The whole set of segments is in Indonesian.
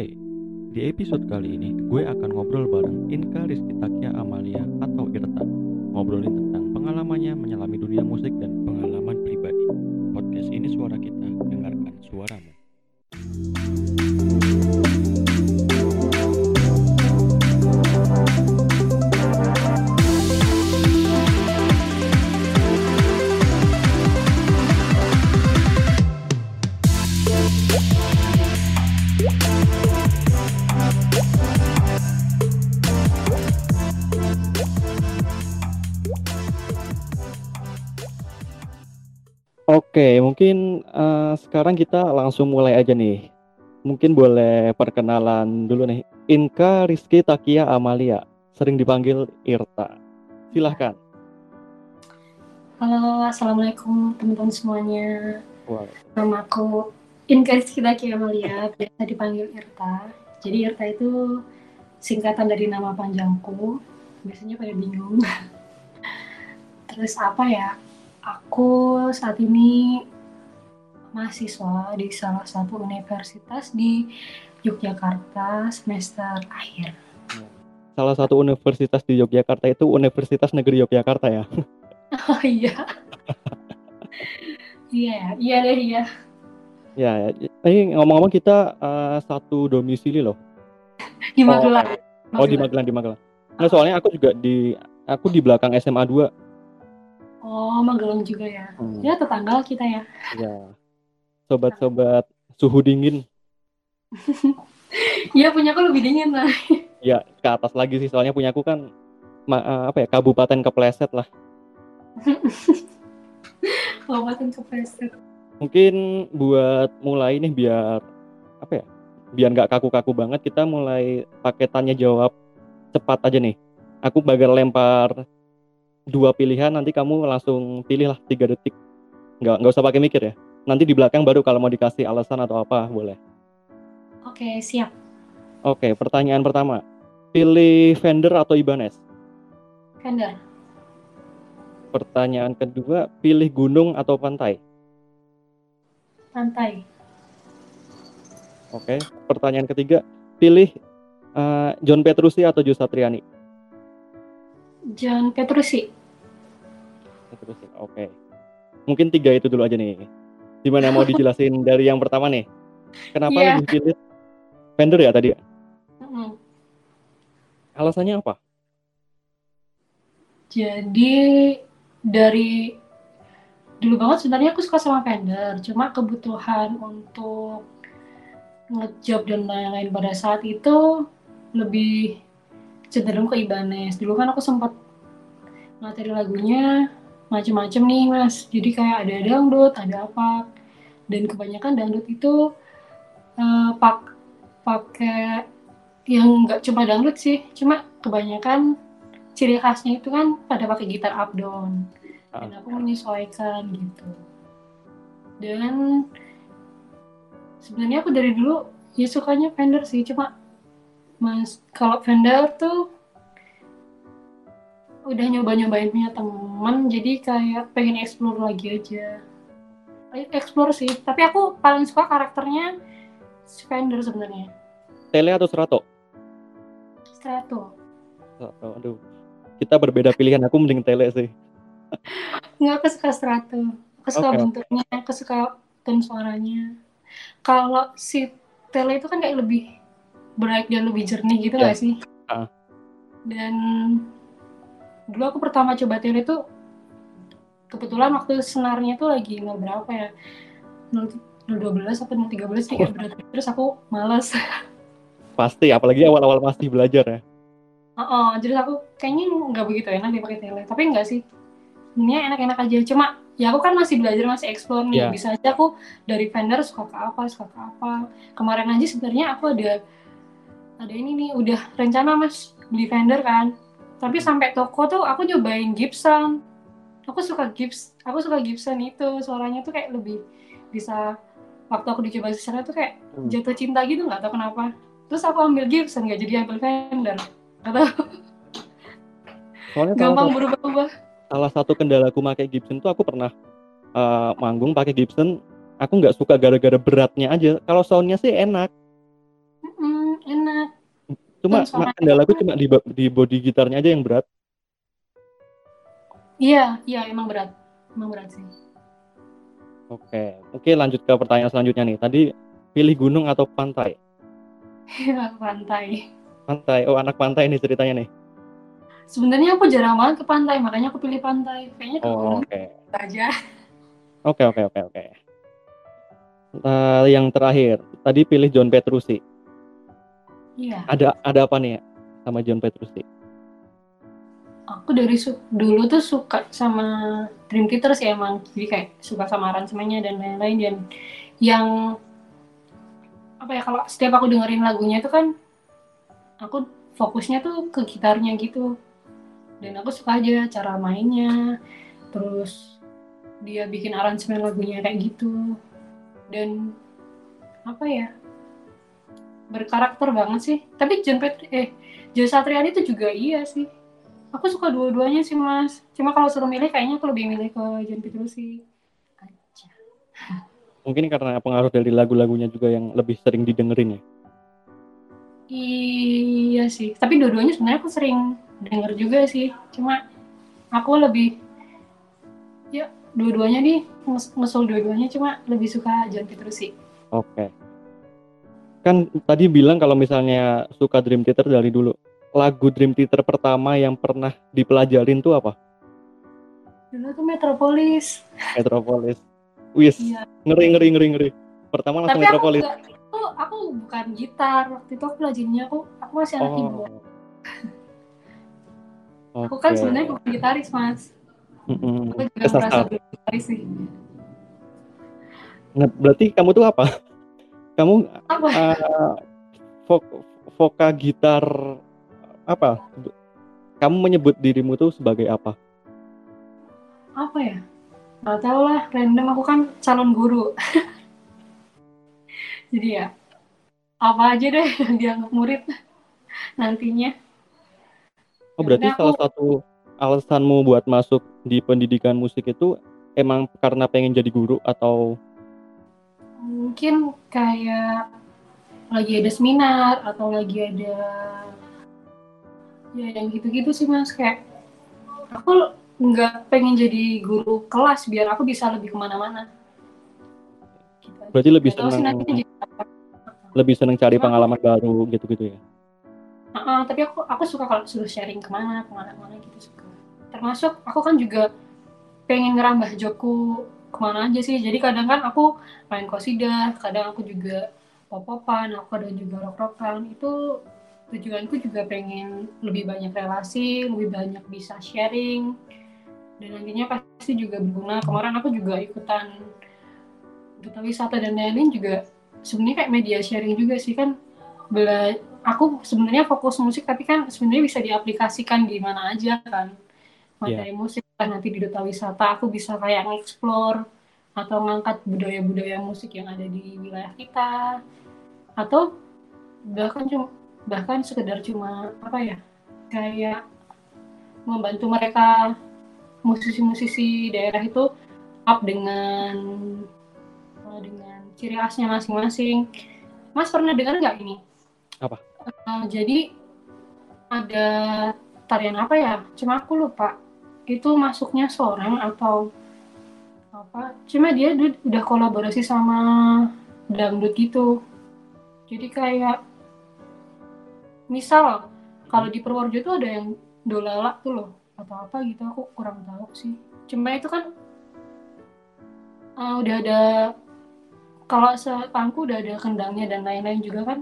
Hai, di episode kali ini gue akan ngobrol bareng Inka Rizky Amalia atau Irta. Ngobrolin tentang pengalamannya menyelami dunia musik dan pengalaman pribadi. Podcast ini suara kita, dengarkan suaramu Oke, mungkin uh, sekarang kita langsung mulai aja nih. Mungkin boleh perkenalan dulu nih. Inka Rizky Takia Amalia, sering dipanggil Irta. Silahkan. Halo, assalamualaikum teman-teman semuanya. Wow. Nama aku Inka Rizky Takia Amalia, biasa dipanggil Irta. Jadi Irta itu singkatan dari nama panjangku. Biasanya pada bingung. Terus apa ya? Aku saat ini mahasiswa di salah satu universitas di Yogyakarta semester akhir. Salah satu universitas di Yogyakarta itu Universitas Negeri Yogyakarta ya. Oh iya. Iya, iya deh, iya. Ya, ini ngomong-ngomong kita uh, satu domisili loh. Di Magelang. Oh, di Magelang, di Magelang. Nah, soalnya aku juga di aku di belakang SMA 2 Oh, Magelang juga ya. Hmm. Ya, tetangga kita ya. Ya. Sobat-sobat suhu dingin. Iya, punya aku lebih dingin lah. Ya, ke atas lagi sih. Soalnya punya aku kan apa ya, kabupaten kepleset lah. kabupaten kepleset. Mungkin buat mulai nih biar apa ya? Biar nggak kaku-kaku banget, kita mulai pakai tanya jawab cepat aja nih. Aku bakal lempar dua pilihan nanti kamu langsung pilihlah tiga detik. Nggak nggak usah pakai mikir ya. Nanti di belakang baru kalau mau dikasih alasan atau apa boleh. Oke siap. Oke pertanyaan pertama. Pilih vendor atau Ibanez? Vendor. Pertanyaan kedua pilih gunung atau pantai? Pantai. Oke pertanyaan ketiga pilih uh, John Petrucci atau Jo Satriani John Petrucci. Petrucci, oke. Okay. Mungkin tiga itu dulu aja nih. Gimana mau dijelasin dari yang pertama nih? Kenapa yeah. lebih pilih vendor ya tadi? Mm. Alasannya apa? Jadi dari dulu banget sebenarnya aku suka sama vendor, cuma kebutuhan untuk ngejob dan lain-lain pada saat itu lebih cenderung ke Ibanez. Dulu kan aku sempat materi lagunya macem-macem nih mas. Jadi kayak ada dangdut ada apa. Dan kebanyakan dangdut itu uh, pak pakai yang nggak cuma dangdut sih. Cuma kebanyakan ciri khasnya itu kan pada pakai gitar up down. Dan aku menyesuaikan gitu. Dan sebenarnya aku dari dulu ya sukanya Fender sih. Cuma Mas, kalau vendor tuh udah nyoba-nyobain punya teman, jadi kayak pengen explore lagi aja. Explore sih, tapi aku paling suka karakternya vendor sebenarnya. Tele atau Strato? Strato. Strato, aduh. Kita berbeda pilihan, aku mending Tele sih. Nggak, aku suka Strato. Aku suka okay. bentuknya, aku suka tone suaranya. Kalau si Tele itu kan kayak lebih bright dan lebih jernih gitu yeah. gak sih? Uh. Dan dulu aku pertama coba tele itu kebetulan waktu senarnya tuh lagi nol berapa ya? 012 atau 013 tiga berat terus aku malas. Pasti, apalagi awal-awal masih belajar ya. Oh, oh jadi aku kayaknya nggak begitu enak dipakai tele, tapi enggak sih. Ini enak-enak aja, cuma ya aku kan masih belajar masih explore nih yeah. bisa aja aku dari vendor suka ke apa suka ke apa kemarin aja sebenarnya aku ada ada ini nih udah rencana mas beli vendor kan. Tapi sampai toko tuh aku nyobain Gibson. Aku suka Gibbs aku suka Gibson itu. Suaranya tuh kayak lebih bisa waktu aku dicoba secara tuh kayak hmm. jatuh cinta gitu nggak tahu kenapa. Terus aku ambil Gibson nggak jadi ambil vendor nggak tahu. Soalnya gampang berubah-ubah. salah satu kendala aku pakai Gibson tuh aku pernah uh, manggung pakai Gibson. Aku nggak suka gara-gara beratnya aja. Kalau soundnya sih enak Cuma kendalaku tuh- cuma di, di body gitarnya aja yang berat. Iya, iya emang berat. Emang berat sih. Oke, oke lanjut ke pertanyaan selanjutnya nih. Tadi pilih gunung atau pantai? Iya, pantai. Pantai. Oh, anak pantai nih ceritanya nih. Sebenarnya aku jarang banget ke pantai, makanya aku pilih pantai. Kayaknya ke Oh, gunung oke. aja. Oke, oke, oke, oke. Eh, yang terakhir, tadi pilih John Petrucci. Iya. Ada ada apa nih ya sama John Petrucci? Aku dari su- dulu tuh suka sama Dream Theater sih emang. Jadi kayak suka sama aransemennya dan lain-lain dan yang apa ya kalau setiap aku dengerin lagunya itu kan aku fokusnya tuh ke gitarnya gitu. Dan aku suka aja cara mainnya. Terus dia bikin aransemen lagunya kayak gitu. Dan apa ya? Berkarakter banget sih. Tapi John Pet eh Joe Satriani itu juga iya sih. Aku suka dua-duanya sih mas. Cuma kalau suruh milih kayaknya aku lebih milih ke John Petrucci. Aja. Mungkin karena pengaruh dari lagu-lagunya juga yang lebih sering didengerin ya. Iya sih. Tapi dua-duanya sebenarnya aku sering denger juga sih. Cuma aku lebih ya dua-duanya nih nges- ngesul dua-duanya cuma lebih suka John Petrucci. Oke. Kan tadi bilang kalau misalnya suka Dream Theater dari dulu. Lagu Dream Theater pertama yang pernah dipelajarin tuh apa? Dulu tuh Metropolis. Metropolis. Wis, Iya. ngeri ngeri ngeri ngeri. Pertama langsung Tapi aku Metropolis. enggak, aku, aku bukan gitar. Waktu itu aku belajarnya aku aku masih anak Oh. keyboard. Aku Oke. kan sebenarnya bukan gitaris mas. Mm-mm. Aku juga Kesasar. merasa gitaris sih. Nah, berarti kamu tuh apa? Kamu Apa? vok- voka gitar apa? Kamu menyebut dirimu tuh sebagai apa? apa ya nggak tahu lah random aku kan calon guru jadi ya apa aja deh yang dianggap murid nantinya Oh, berarti Yaudah, salah aku- satu alasanmu buat masuk di pendidikan musik itu emang karena pengen jadi guru atau mungkin kayak lagi ada seminar atau lagi ada ya yang gitu-gitu sih mas. Kayak aku nggak pengen jadi guru kelas biar aku bisa lebih ke mana-mana. Gitu. Berarti lebih sih senang lebih senang cari Cuma- pengalaman baru gitu-gitu ya? Ah, tapi aku aku suka kalau suruh sharing ke mana ke mana ke mana gitu suka. Termasuk aku kan juga pengen ngerambah jobku ke mana aja sih. Jadi kadang kan aku main kosidah kadang aku juga pop-popan aku kadang juga rock-rockan itu tujuanku juga pengen lebih banyak relasi lebih banyak bisa sharing. Dan nantinya pasti juga berguna. Kemarin aku juga ikutan duta wisata dan lain-lain juga sebenarnya kayak media sharing juga sih kan. Bela aku sebenarnya fokus musik tapi kan sebenarnya bisa diaplikasikan di mana aja kan. Materi musik kan nanti di duta wisata aku bisa kayak nge-explore atau ngangkat budaya-budaya musik yang ada di wilayah kita atau bahkan cuma bahkan sekedar cuma apa ya kayak membantu mereka musisi-musisi daerah itu up dengan eh, dengan ciri khasnya masing-masing. Mas pernah dengar nggak ini? Apa? Eh, jadi ada tarian apa ya? Cuma aku lupa. Itu masuknya seorang atau apa? Cuma dia udah kolaborasi sama dangdut gitu. Jadi kayak misal kalau di Purworejo tuh ada yang dolala tuh loh atau apa gitu aku kurang tahu sih. Cuma itu kan eh, udah ada kalau sepangku udah ada kendangnya dan lain-lain juga kan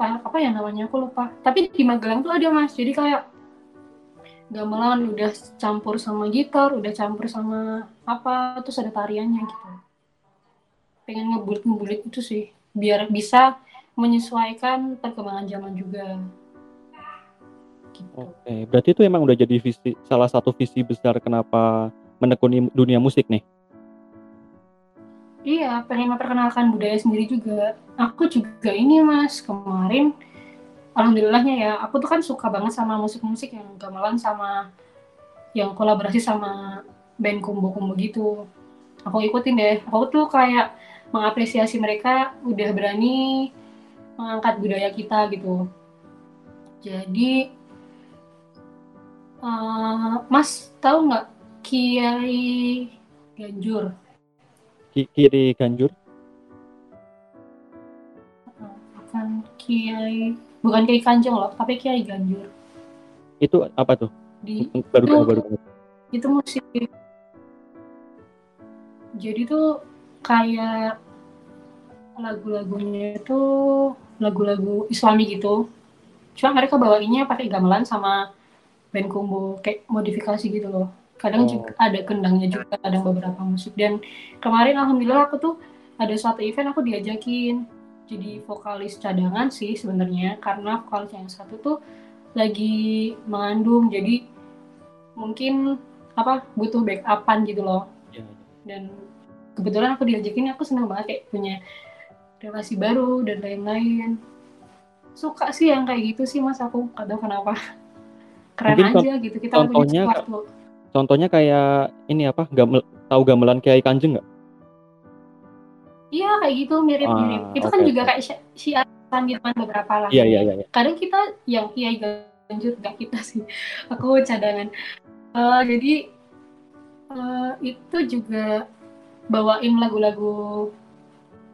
apa apa ya namanya aku lupa tapi di Magelang tuh ada mas jadi kayak gamelan udah campur sama gitar udah campur sama apa terus ada tariannya gitu pengen ngebulit ngebulit itu sih biar bisa menyesuaikan perkembangan zaman juga gitu. Oke, berarti itu emang udah jadi visi salah satu visi besar kenapa menekuni dunia musik nih. Iya, pengen memperkenalkan budaya sendiri juga. Aku juga ini mas, kemarin Alhamdulillahnya ya, aku tuh kan suka banget sama musik-musik yang gamelan sama yang kolaborasi sama band kumbo-kumbo gitu. Aku ikutin deh, aku tuh kayak mengapresiasi mereka udah berani mengangkat budaya kita gitu. Jadi uh, Mas tahu nggak Kiai Ganjur? Ki kiri Ganjur? Bukan Kiai, bukan Kiai Kanjeng loh, tapi Kiai Ganjur. Itu apa tuh? Di baru itu, baru itu musik. Jadi tuh kayak lagu-lagunya itu lagu-lagu Islami gitu. Cuma mereka bawainnya pakai gamelan sama band combo kayak modifikasi gitu loh. Kadang Oh. juga ada kendangnya juga, kadang beberapa musik. Dan kemarin alhamdulillah aku tuh ada suatu event aku diajakin jadi vokalis cadangan sih sebenarnya karena vokalis yang satu tuh lagi mengandung jadi mungkin apa butuh backupan gitu loh. Iya, dan kebetulan aku diajakin aku seneng banget kayak punya relasi baru dan lain-lain. Suka sih yang kayak gitu sih mas. Aku gak tahu kenapa. Keren Mungkin aja gitu kita punya contohnya sesuatu Contohnya kayak ini apa? Gamel, tahu gamelan Kiai Kanjeng nggak? Iya kayak gitu mirip-mirip Ah, itu kan oke, juga oke. kayak syi- syiatan gitu kan beberapa lah Iya iya iya. iya. kadang kita yang kiai ganjur gak kita sih aku cadangan Eh, jadi eh, itu juga bawain lagu-lagu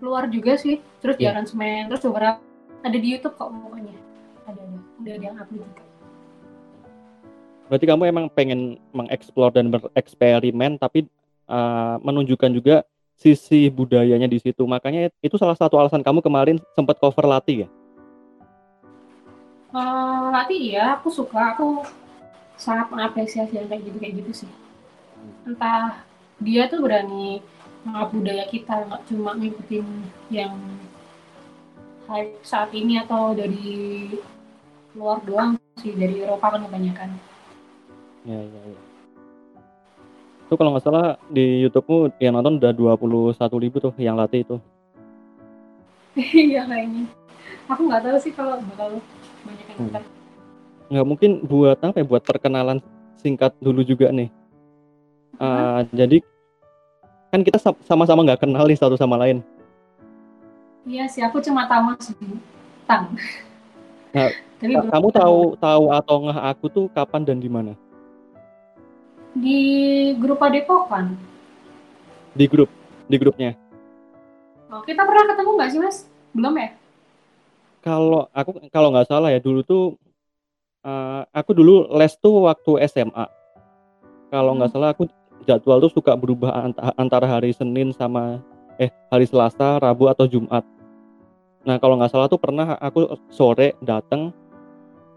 luar juga sih terus di Iya. aransemen terus beberapa ada di YouTube kok pokoknya ada ada yang upload juga Berarti kamu emang pengen mengeksplor dan bereksperimen, tapi uh, menunjukkan juga sisi budayanya di situ. Makanya itu salah satu alasan kamu kemarin sempat cover Lati ya? Eh, latih iya aku suka aku sangat mengapresiasi yang kayak gitu kayak gitu sih entah dia tuh berani mengap budaya kita nggak cuma ngikutin yang hype saat ini atau dari luar doang sih dari Eropa kan kebanyakan Iya iya iya. Itu kalau nggak salah di YouTube-mu yang nonton udah 21 ribu tuh yang Lati itu. iya kayaknya aku nggak tahu sih kalau bakal banyak yang Hmm. nonton Nggak mungkin buat apa ya? Buat perkenalan singkat dulu juga nih. Uh, jadi kan kita sa- sama-sama nggak kenal nih satu sama lain. iya sih aku cuma tahu tang Nah, tapi Kamu tahu tahu atau nggak aku tuh kapan dan di mana? Di grup Padepokan Di grup, di grupnya. oh, kita pernah ketemu nggak sih mas belum ya Kalau aku kalau nggak salah ya dulu tuh eh, aku dulu les tuh waktu SMA. Kalau nggak Hmm. salah aku jadwal tuh suka berubah anta- antara hari Senin sama eh hari Selasa, Rabu atau Jumat. Nah kalau nggak salah tuh pernah aku sore datang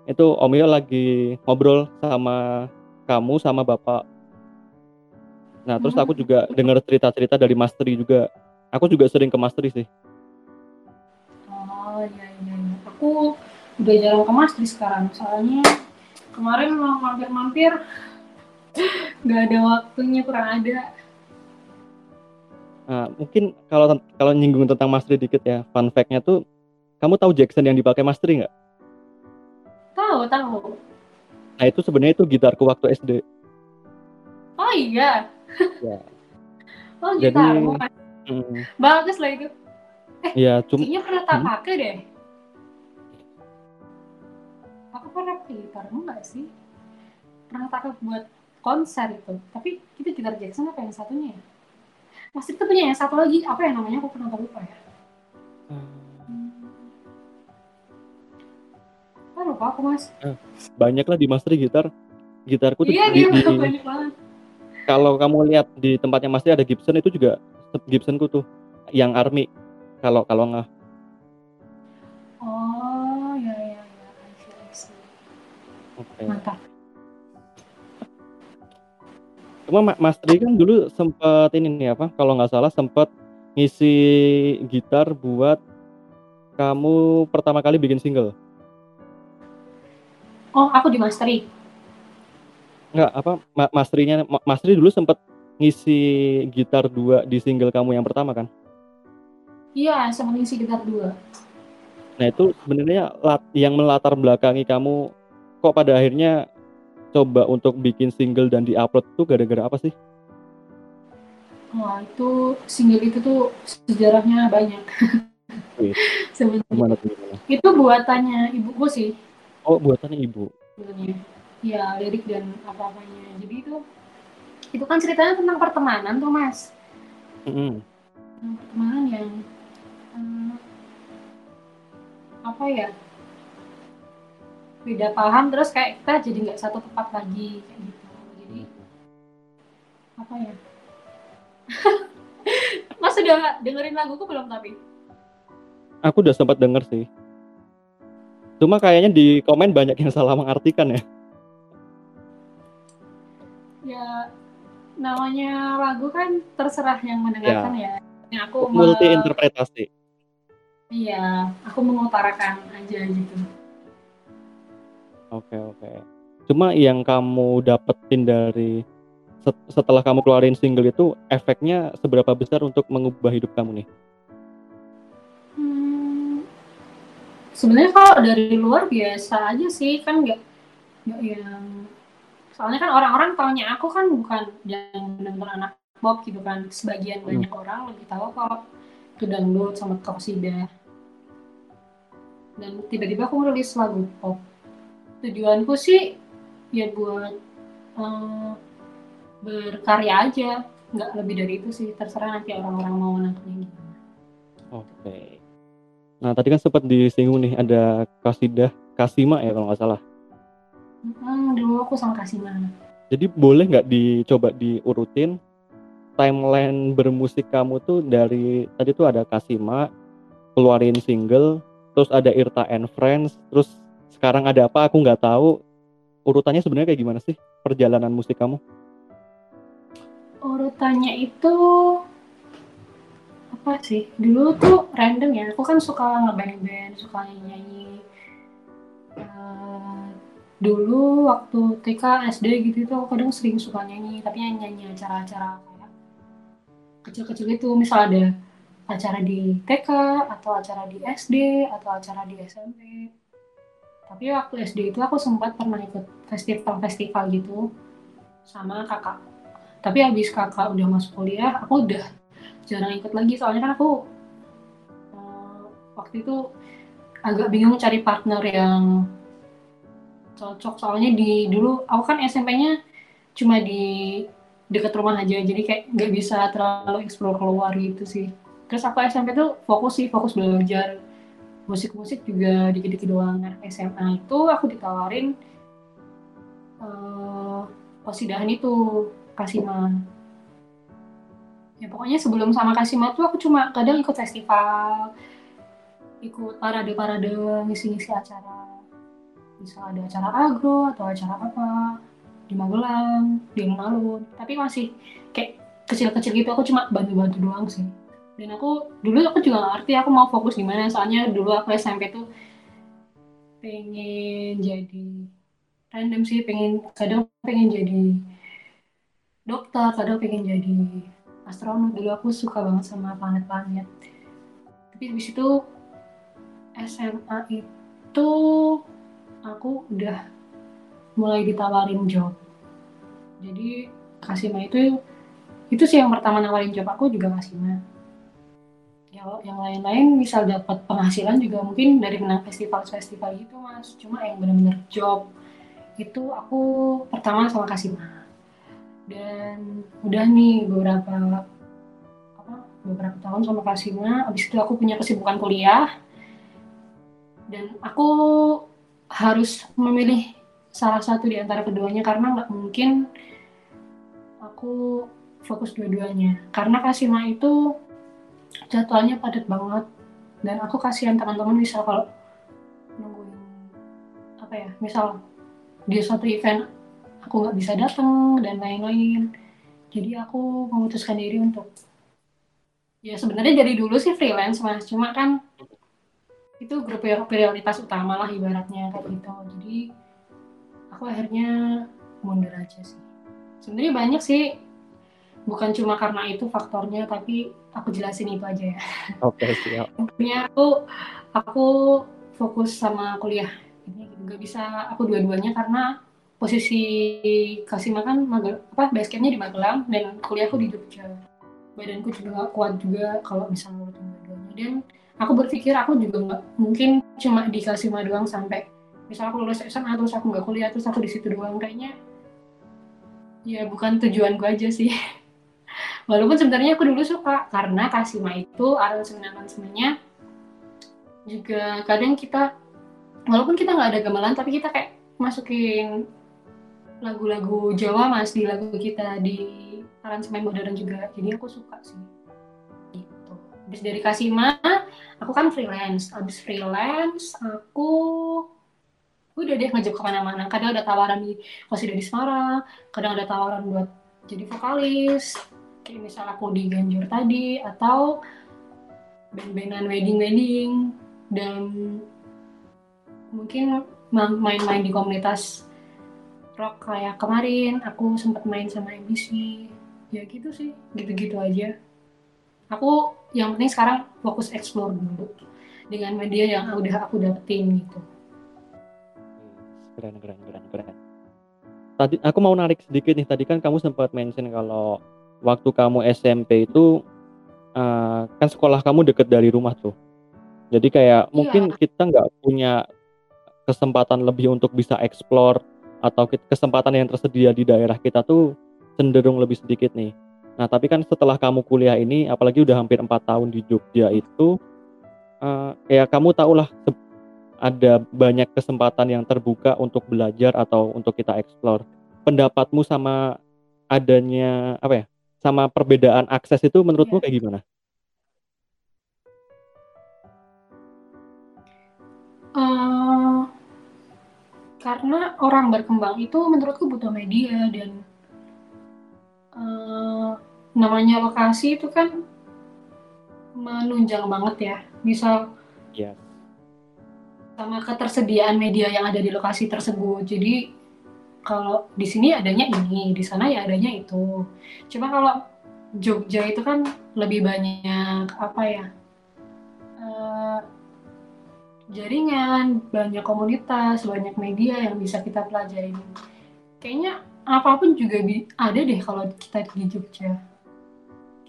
itu Om Yo lagi ngobrol sama kamu sama bapak. Nah terus Hmm. aku juga dengar cerita-cerita dari Mas Tri juga. Aku juga sering ke Mas Tri sih. Oh iya iya. iya. Aku udah jarang ke Mas Tri sekarang. Soalnya kemarin mau mampir-mampir nggak ada waktunya kurang ada. Nah, mungkin kalau kalau nyinggung tentang Mas Tri dikit ya, fun fact-nya tuh, kamu tahu Jackson yang dipakai Mas Tri nggak? Tahu tahu. Nah itu sebenarnya itu gitarku waktu SD. Oh iya. Ya. Oh Jadi- gitarmu. Hmm, Bagus lah itu. ya cuma Kayaknya pernah tak Hmm. pakai deh. Aku pernah pakai gitarmu nggak sih? Pernah pakai buat konser itu. Tapi itu gitar Jackson apa yang satunya ya? Mas itu punya yang satu lagi. Apa yang namanya? Aku pernah lupa ya. Ah, lupa aku mas. banyak lah di Mas Tri gitar. Gitarku tuh Iya di, di- banyak banget. Kalau kamu lihat di tempatnya Mas Tri ada Gibson itu juga Gibsonku tuh yang Army. Kalau kalau nggak Oh ya ya ya. Oke. Mantap. Cuma Ma- Mas Tri kan dulu sempet ini nih apa? Kalau nggak salah sempet ngisi gitar buat kamu pertama kali bikin single. Oh aku di masteri. Nggak apa Ma- Mas Tri-nya Ma- Mas Tri dulu sempet ngisi gitar dua di single kamu yang pertama kan? Iya sama ngisi gitar dua. Nah itu sebenarnya lat- yang melatar belakangi kamu kok pada akhirnya coba untuk bikin single dan diupload tuh gara-gara apa sih? Wah itu single itu tuh sejarahnya banyak. Sebenarnya itu buatannya ibuku sih Oh, buatannya ibu. sebenarnya ya lirik dan apa-apanya jadi itu itu kan ceritanya tentang pertemanan tuh mas Mm-mm. tentang pertemanan yang eh, apa ya beda paham terus kayak kita jadi nggak satu tempat lagi kayak gitu jadi apa ya mas sudah dengerin laguku belum tapi Aku udah sempat denger sih. Cuma kayaknya di komen banyak yang salah mengartikan ya. Ya namanya lagu kan terserah yang mendengarkan ya, Yang aku Multi interpretasi. iya aku mengutarakan aja gitu Oke, oke. Cuma yang kamu dapetin dari set- setelah kamu keluarin single itu efeknya seberapa besar untuk mengubah hidup kamu nih? Hmm, sebenarnya kalau dari luar biasa aja sih kan nggak nggak yang soalnya kan orang-orang taunya aku kan bukan yang benar-benar anak pop gitu kan. Sebagian Hmm. banyak orang lebih tahu kalau itu dangdut sama kosida dan tiba-tiba aku rilis lagu pop. Tujuanku sih ya buat eh, berkarya aja. Nggak lebih dari itu sih. Terserah nanti orang-orang mau nangkepnya gimana. Oke. Nah, tadi kan sempat disinggung nih ada kasidah Kasima ya kalau nggak salah. Hmm, dulu aku sama Kasima. Jadi boleh nggak dicoba diurutin timeline bermusik kamu tuh dari tadi tuh ada Kasima keluarin single, terus ada Irta and Friends, terus sekarang ada apa aku nggak tahu. Urutannya sebenarnya kayak gimana sih perjalanan musik kamu? Urutannya itu apa sih? Dulu tuh random ya. Aku kan suka ngeband-band, suka nyanyi. Dulu waktu TK, SD gitu itu kadang sering suka nyanyi, tapi nyanyi acara-acara kayak kecil-kecil itu, misal ada acara di TK atau acara di SD atau acara di SMP. Tapi waktu SD itu aku sempat pernah ikut festival-festival gitu sama kakak. Tapi habis kakak udah masuk kuliah aku udah jarang ikut lagi. Soalnya kan aku eh, waktu itu agak bingung cari partner yang cocok soalnya di dulu aku kan SMP-nya cuma di deket rumah aja jadi kayak nggak bisa terlalu explore keluar gitu sih terus aku SMP tuh fokus sih fokus belajar musik-musik juga dikit-dikit doang nah SMA itu aku ditawarin eh kosidahan itu Kasima. Ya pokoknya sebelum sama Kasima tuh aku cuma kadang ikut festival, ikut parade-parade, ngisi-ngisi acara. Misal ada acara agro atau acara apa di Magelang, di alun-alun. Tapi masih kayak kecil-kecil gitu aku cuma bantu-bantu doang sih. Dan aku dulu aku juga gak ngerti aku mau fokus gimana soalnya dulu aku SMP tuh pengen jadi random sih pengen kadang pengen jadi dokter kadang pengen jadi astronot dulu aku suka banget sama planet-planet tapi habis itu SMA itu aku udah mulai ditawarin job. Jadi Kasima itu itu sih yang pertama nawarin job aku juga Kasima. Ya yang lain-lain misal dapat penghasilan juga mungkin dari menang festival-festival gitu mas. Cuma yang benar-benar job itu aku pertama sama Kasima. Dan udah nih beberapa apa beberapa tahun sama Kasima. Abis itu aku punya kesibukan kuliah. Dan aku harus memilih salah satu di antara keduanya karena nggak mungkin aku fokus dua-duanya. Karena Kasima itu jadwalnya padat banget. Dan aku kasihan teman-teman misal kalau nungguin apa ya misal di suatu event aku nggak bisa datang dan lain-lain. Jadi aku memutuskan diri untuk ya sebenarnya dari dulu sih freelance mas. Cuma kan itu grup prioritas utama lah ibaratnya kayak gitu. Jadi aku akhirnya mundur aja sih. Sebenarnya banyak sih. Bukan cuma karena itu faktornya tapi aku jelasin itu aja ya. Oke, siap. intinya aku aku fokus sama kuliah. Ini nggak bisa aku dua-duanya karena posisi Kasima kan Magel, apa basecampnya di Magelang dan kuliahku di Jogja. Badanku juga kuat juga kalau ngurutin dua-duanya. Dan aku berpikir aku juga nggak mungkin cuma dikasih mah doang sampai misal aku lulus SMA terus aku nggak kuliah terus aku di situ doang kayaknya ya bukan tujuan gue aja sih. Walaupun sebenarnya aku dulu suka karena Kasima itu aransemen aransemennya juga kadang kita walaupun kita nggak ada gamelan tapi kita kayak masukin lagu-lagu Jawa mas di lagu kita di aransemen modern juga. Jadi aku suka sih habis dari Kasima aku kan freelance. Habis freelance aku udah deh ngejok ke mana-mana. Kadang ada tawaran di masih dari Semarang kadang ada tawaran buat jadi vokalis. Kayak misal aku di Ganjur tadi atau band-bandan wedding-wedding. Dan mungkin main-main di komunitas rock kayak kemarin aku sempat main sama MBC ya gitu sih gitu-gitu aja. Aku yang penting sekarang fokus explore dulu dengan media yang udah aku dapetin gitu keren keren keren keren tadi aku mau narik sedikit nih tadi kan kamu sempat mention kalau waktu kamu SMP itu uh, kan sekolah kamu deket dari rumah tuh jadi kayak iya. mungkin kita nggak punya kesempatan lebih untuk bisa explore atau kesempatan yang tersedia di daerah kita tuh cenderung lebih sedikit nih. Nah tapi kan setelah kamu kuliah ini, apalagi udah hampir empat tahun di Jogja itu, uh, ya kamu tahulah ada banyak kesempatan yang terbuka untuk belajar atau untuk kita explore. Pendapatmu sama adanya apa ya? Sama perbedaan akses itu menurutmu ya. kayak gimana? Uh, karena orang berkembang itu menurutku butuh media dan uh, namanya lokasi itu kan menunjang banget ya. Misal yeah sama ketersediaan media yang ada di lokasi tersebut. Jadi kalau di sini adanya ini, di sana ya adanya itu. Cuma kalau Jogja itu kan lebih banyak apa ya? Uh, jaringan, banyak komunitas, banyak media yang bisa kita pelajari. Kayaknya apa pun juga ada deh kalau kita di Jogja.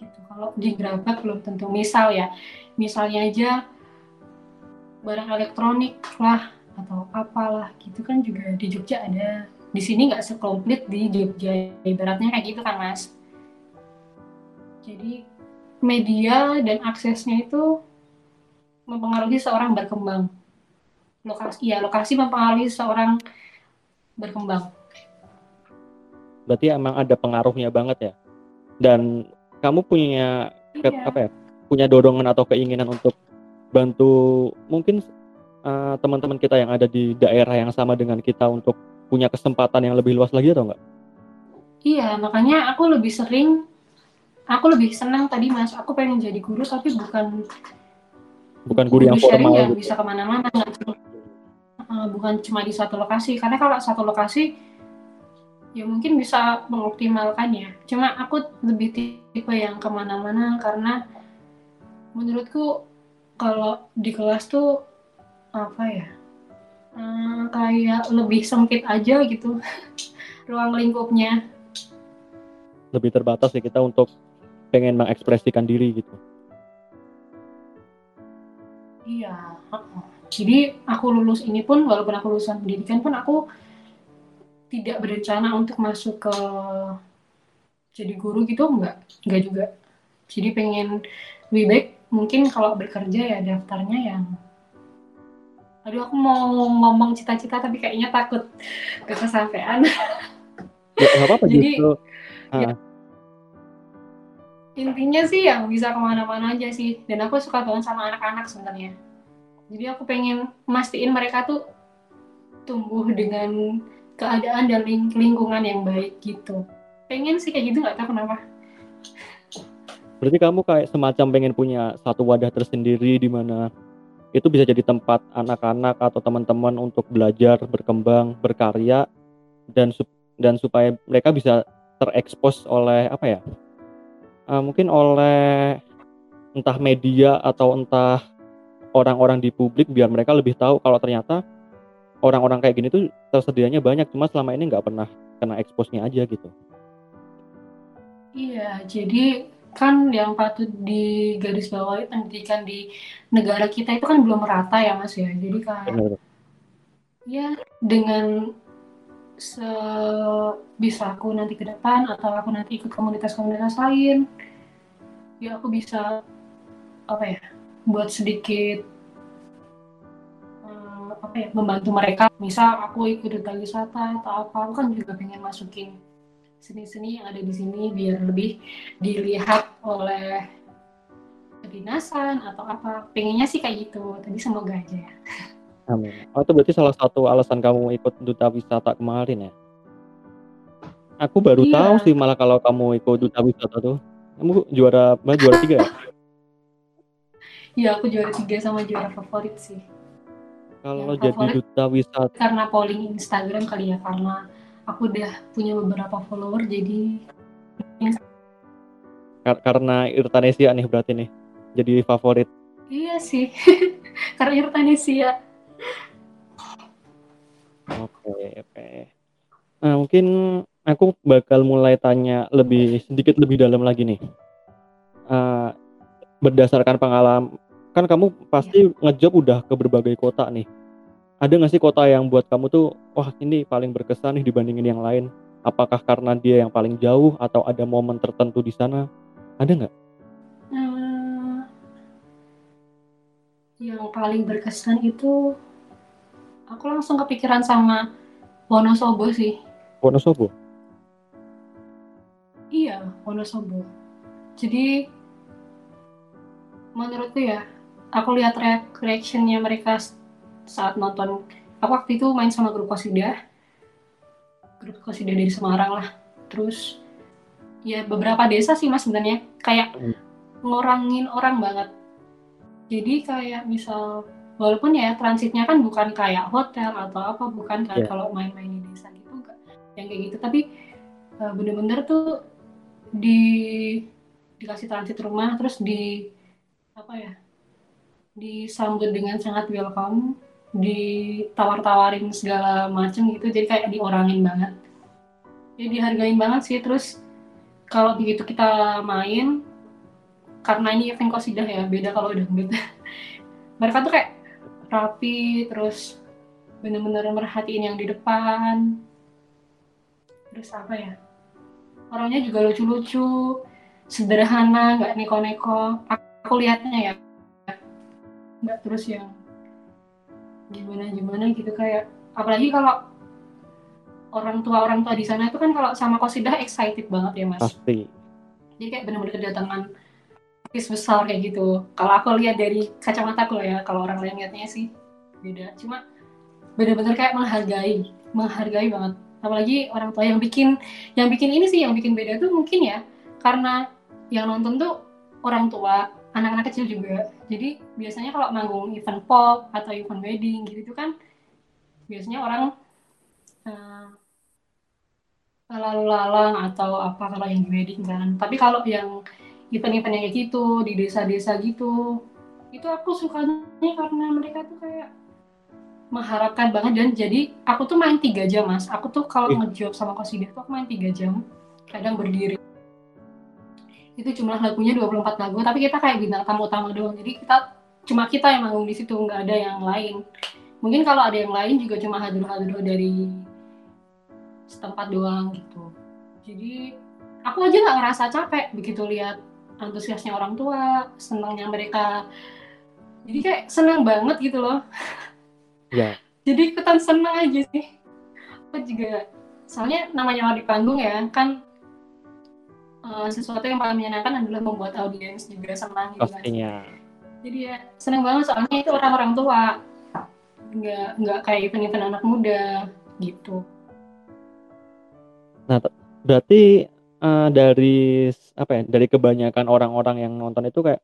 Gitu. Kalau di Grabak belum tentu. Misal ya, misalnya aja barang elektronik lah atau apalah gitu kan juga di Jogja ada. Di sini nggak sekomplit di Jogja ibaratnya kayak gitu kan mas. Jadi media dan aksesnya itu mempengaruhi seorang berkembang. Lokasi ya lokasi mempengaruhi seorang berkembang. Berarti emang ada pengaruhnya banget ya? Dan kamu punya iya. apa ya punya dorongan atau keinginan untuk bantu mungkin uh, teman-teman kita yang ada di daerah yang sama dengan kita untuk punya kesempatan yang lebih luas lagi atau enggak? Iya, makanya aku lebih sering, aku lebih senang tadi mas, aku pengen jadi guru tapi bukan bukan guru, yang formal yang gitu. bisa ke mana-mana, uh, bukan cuma di satu lokasi. Karena kalau satu lokasi ya mungkin bisa mengoptimalkannya. Cuma aku lebih tipe yang ke mana-mana karena menurutku kalau di kelas tuh apa ya hmm, kayak lebih sempit aja gitu ruang lingkupnya. Lebih terbatas ya kita untuk pengen mengekspresikan diri gitu. Iya jadi aku lulus ini pun walaupun aku lulusan pendidikan pun aku tidak berencana untuk masuk ke jadi guru gitu enggak enggak juga. Jadi pengen lebih baik mungkin kalau bekerja ya daftarnya yang aduh aku mau ngomong cita-cita tapi kayaknya takut kesampaian ya, apa-apa jadi gitu. ya, intinya sih yang bisa ke mana-mana aja sih. Dan aku suka banget sama anak-anak sebenarnya. Jadi aku pengen mastiin mereka tuh tumbuh dengan keadaan dan lingkungan yang baik gitu pengen sih kayak gitu nggak tahu kenapa Berarti kamu kayak semacam pengen punya satu wadah tersendiri di mana itu bisa jadi tempat anak-anak atau teman-teman untuk belajar, berkembang, berkarya dan dan supaya mereka bisa terekspos oleh apa ya? Uh, mungkin oleh entah media atau entah orang-orang di publik biar mereka lebih tahu kalau ternyata orang-orang kayak gini tuh tersedianya banyak cuma selama ini nggak pernah kena eksposnya aja gitu. Iya, jadi kan yang patut di garis bawah pendidikan di negara kita itu kan belum merata ya mas ya jadi kan Benar. ya dengan sebisa aku nanti ke depan atau aku nanti ikut komunitas-komunitas lain ya aku bisa apa ya buat sedikit apa ya membantu mereka misal aku ikut duta wisata atau apa aku kan juga pengen masukin seni-seni yang ada di sini biar lebih dilihat oleh kedinasan atau apa pengennya sih kayak gitu tapi semoga aja ya Amin. Oh, itu berarti salah satu alasan kamu ikut duta wisata kemarin ya? Aku baru Iya. tahu sih malah kalau kamu ikut duta wisata tuh. Kamu juara, juara tiga ya? Iya aku juara tiga sama juara favorit sih Kalau Yang jadi duta wisata, karena polling Instagram kali ya karena aku udah punya beberapa follower jadi kar- karena Irtanesia nih berarti nih, jadi favorit. iya sih karena Irtanesia Oke, oke. Nah, mungkin aku bakal mulai tanya lebih sedikit lebih dalam lagi nih. Eh, berdasarkan pengalaman, kan kamu pasti ngejob udah ke berbagai kota nih. Ada nggak sih kota yang buat kamu tuh, wah ini paling berkesan nih dibandingin yang lain? Apakah karena dia yang paling jauh atau ada momen tertentu di sana? Ada nggak? Eh, yang paling berkesan itu aku langsung kepikiran sama Wonosobo sih Wonosobo. iya Wonosobo jadi menurutku ya aku lihat re- reactionnya mereka saat nonton. Aku waktu itu main sama grup kosidah grup kosidah dari Semarang lah. Terus ya beberapa desa sih mas sebenarnya. Kayak Hmm. ngurangin orang banget. Jadi kayak misal walaupun ya transitnya kan bukan kayak hotel atau apa bukan kayak Iya. kalau main-main di desa gitu enggak yang kayak gitu. Tapi eh, bener-bener tuh di dikasih transit rumah terus di apa ya disambut dengan sangat welcome ditawar-tawarin segala macem gitu jadi kayak diorangin banget. Ya dihargain banget sih terus kalau begitu kita main karena ini event kosidah ya beda kalau udah dangdut mereka tuh kayak rapi terus bener-bener merhatiin yang di depan. Terus apa ya? Orangnya juga lucu-lucu sederhana nggak neko-neko. Aku lihatnya ya nggak terus yang gimana gimana gitu kayak apalagi kalau orang tua orang tua di sana itu kan kalau sama kosidah excited banget ya mas. Pasti. jadi kayak benar-benar kedatangan artis besar kayak gitu. Kalau aku lihat dari kacamata aku ya kalau orang lain lihatnya sih beda. Cuma benar-benar kayak menghargai menghargai banget. Apalagi orang tua yang bikin yang bikin ini sih yang bikin beda tuh mungkin ya karena yang nonton tuh orang tua anak-anak kecil juga jadi biasanya kalau manggung event pop atau event wedding gitu kan biasanya orang eh, lalu lalang atau apa kalau yang di wedding kan. Tapi kalau yang event-event yang kayak gitu di desa-desa gitu itu aku sukanya karena mereka tuh kayak mengharapkan banget. Dan jadi aku tuh main tiga jam mas. Aku tuh kalau ngejob sama kosidah tuh aku main tiga jam kadang berdiri itu jumlah lagunya 24 lagu tapi kita kayak bintang tamu utama doang. Jadi kita cuma kita yang manggung di situ nggak ada yang lain. Mungkin kalau ada yang lain juga cuma hadir-hadir dari setempat doang gitu. Jadi aku aja nggak ngerasa capek begitu lihat antusiasnya orang tua senangnya mereka. Jadi kayak senang banget gitu loh. Ya. jadi ikutan senang aja sih. Aku juga soalnya namanya orang di panggung ya kan eh, sesuatu yang paling menyenangkan adalah membuat audiens juga senang gitu kan Pastinya. jadi ya senang banget soalnya itu orang-orang tua nggak nggak kayak event-event anak muda gitu Berarti eh, dari apa ya? Dari kebanyakan orang-orang yang nonton itu kayak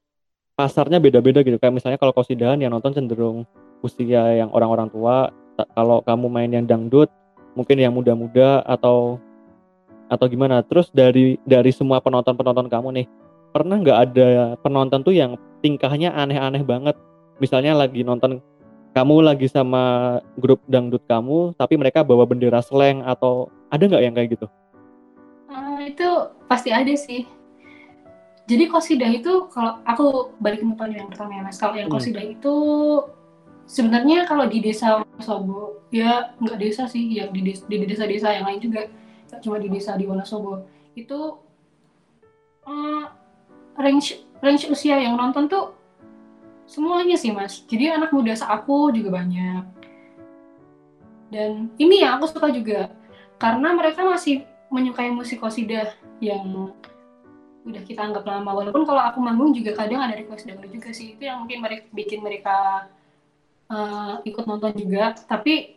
pasarnya beda-beda gitu. Kayak misalnya kalau kosidahan yang nonton cenderung usia yang orang-orang tua. Kalau kamu main yang dangdut, mungkin yang muda-muda atau atau gimana. Terus dari dari semua penonton-penonton kamu nih, pernah nggak ada penonton tuh yang tingkahnya aneh-aneh banget? Misalnya lagi nonton kamu lagi sama grup dangdut kamu, tapi mereka bawa bendera slang atau ada nggak yang kayak gitu? Ah, itu pasti ada sih jadi kosidah itu kalau aku balik ke pertanyaan yang pertama ya mas kalau yang Hmm. itu sebenarnya kalau di desa Wonosobo ya nggak desa sih yang di di desa-desa yang lain juga cuma di desa di Wonosobo. Itu eh, range range usia yang nonton tuh semuanya sih mas. Jadi anak muda aku juga banyak. Dan ini yang aku suka juga karena mereka masih menyukai musik kosidah yang udah kita anggap lama. Walaupun kalau aku manggung juga kadang ada request dangdut juga sih. Itu yang mungkin mereka bikin mereka eh, ikut nonton juga. Tapi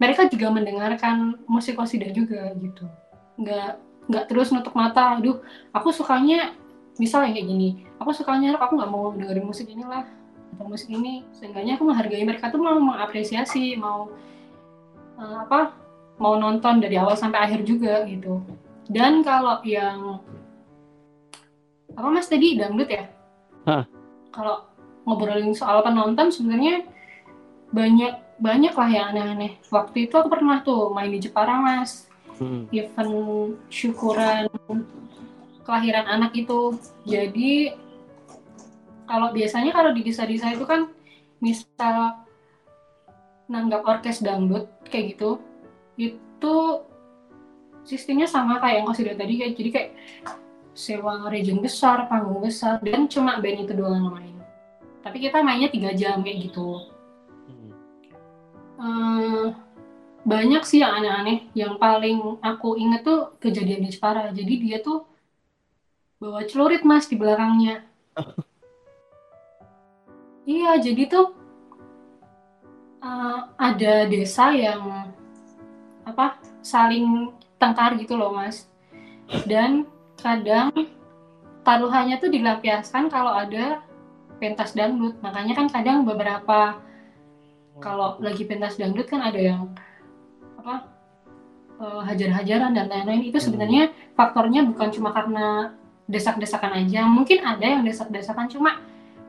mereka juga mendengarkan musik kosidah juga gitu. Nggak nggak terus nutup mata. Aduh aku sukanya misal yang kayak gini aku sukanya rock aku nggak mau dengerin musik inilah atau musik ini. Seenggaknya aku menghargai mereka tuh mau mengapresiasi mau eh, apa mau nonton dari awal sampai akhir juga gitu. Dan kalau yang apa mas tadi dangdut ya? Kalau ngobrolin soal penonton sebenarnya banyak banyak lah yang aneh-aneh waktu itu aku pernah tuh main di Jepara mas Hmm. event syukuran kelahiran anak itu. Jadi kalau biasanya kalau di desa-desa itu kan misal nanggap orkes dangdut kayak gitu, itu sistemnya sama kayak yang kau tadi kayak jadi kayak sewa region besar, panggung besar dan cuma band itu doang yang main. Tapi kita mainnya tiga jam kayak gitu. Eh, banyak sih yang aneh-aneh. Yang paling aku inget tuh kejadian di Jepara. Jadi dia tuh bawa celurit mas di belakangnya. Iya, jadi tuh eh, ada desa yang apa saling tengkar gitu loh mas. Dan kadang taruhannya tuh dilampiaskan kalau ada pentas dangdut. Makanya kan kadang beberapa kalau lagi pentas dangdut kan ada yang apa eh, hajar-hajaran dan lain-lain. Itu Hmm. sebenarnya faktornya bukan cuma karena desak-desakan aja. Mungkin ada yang desak-desakan cuma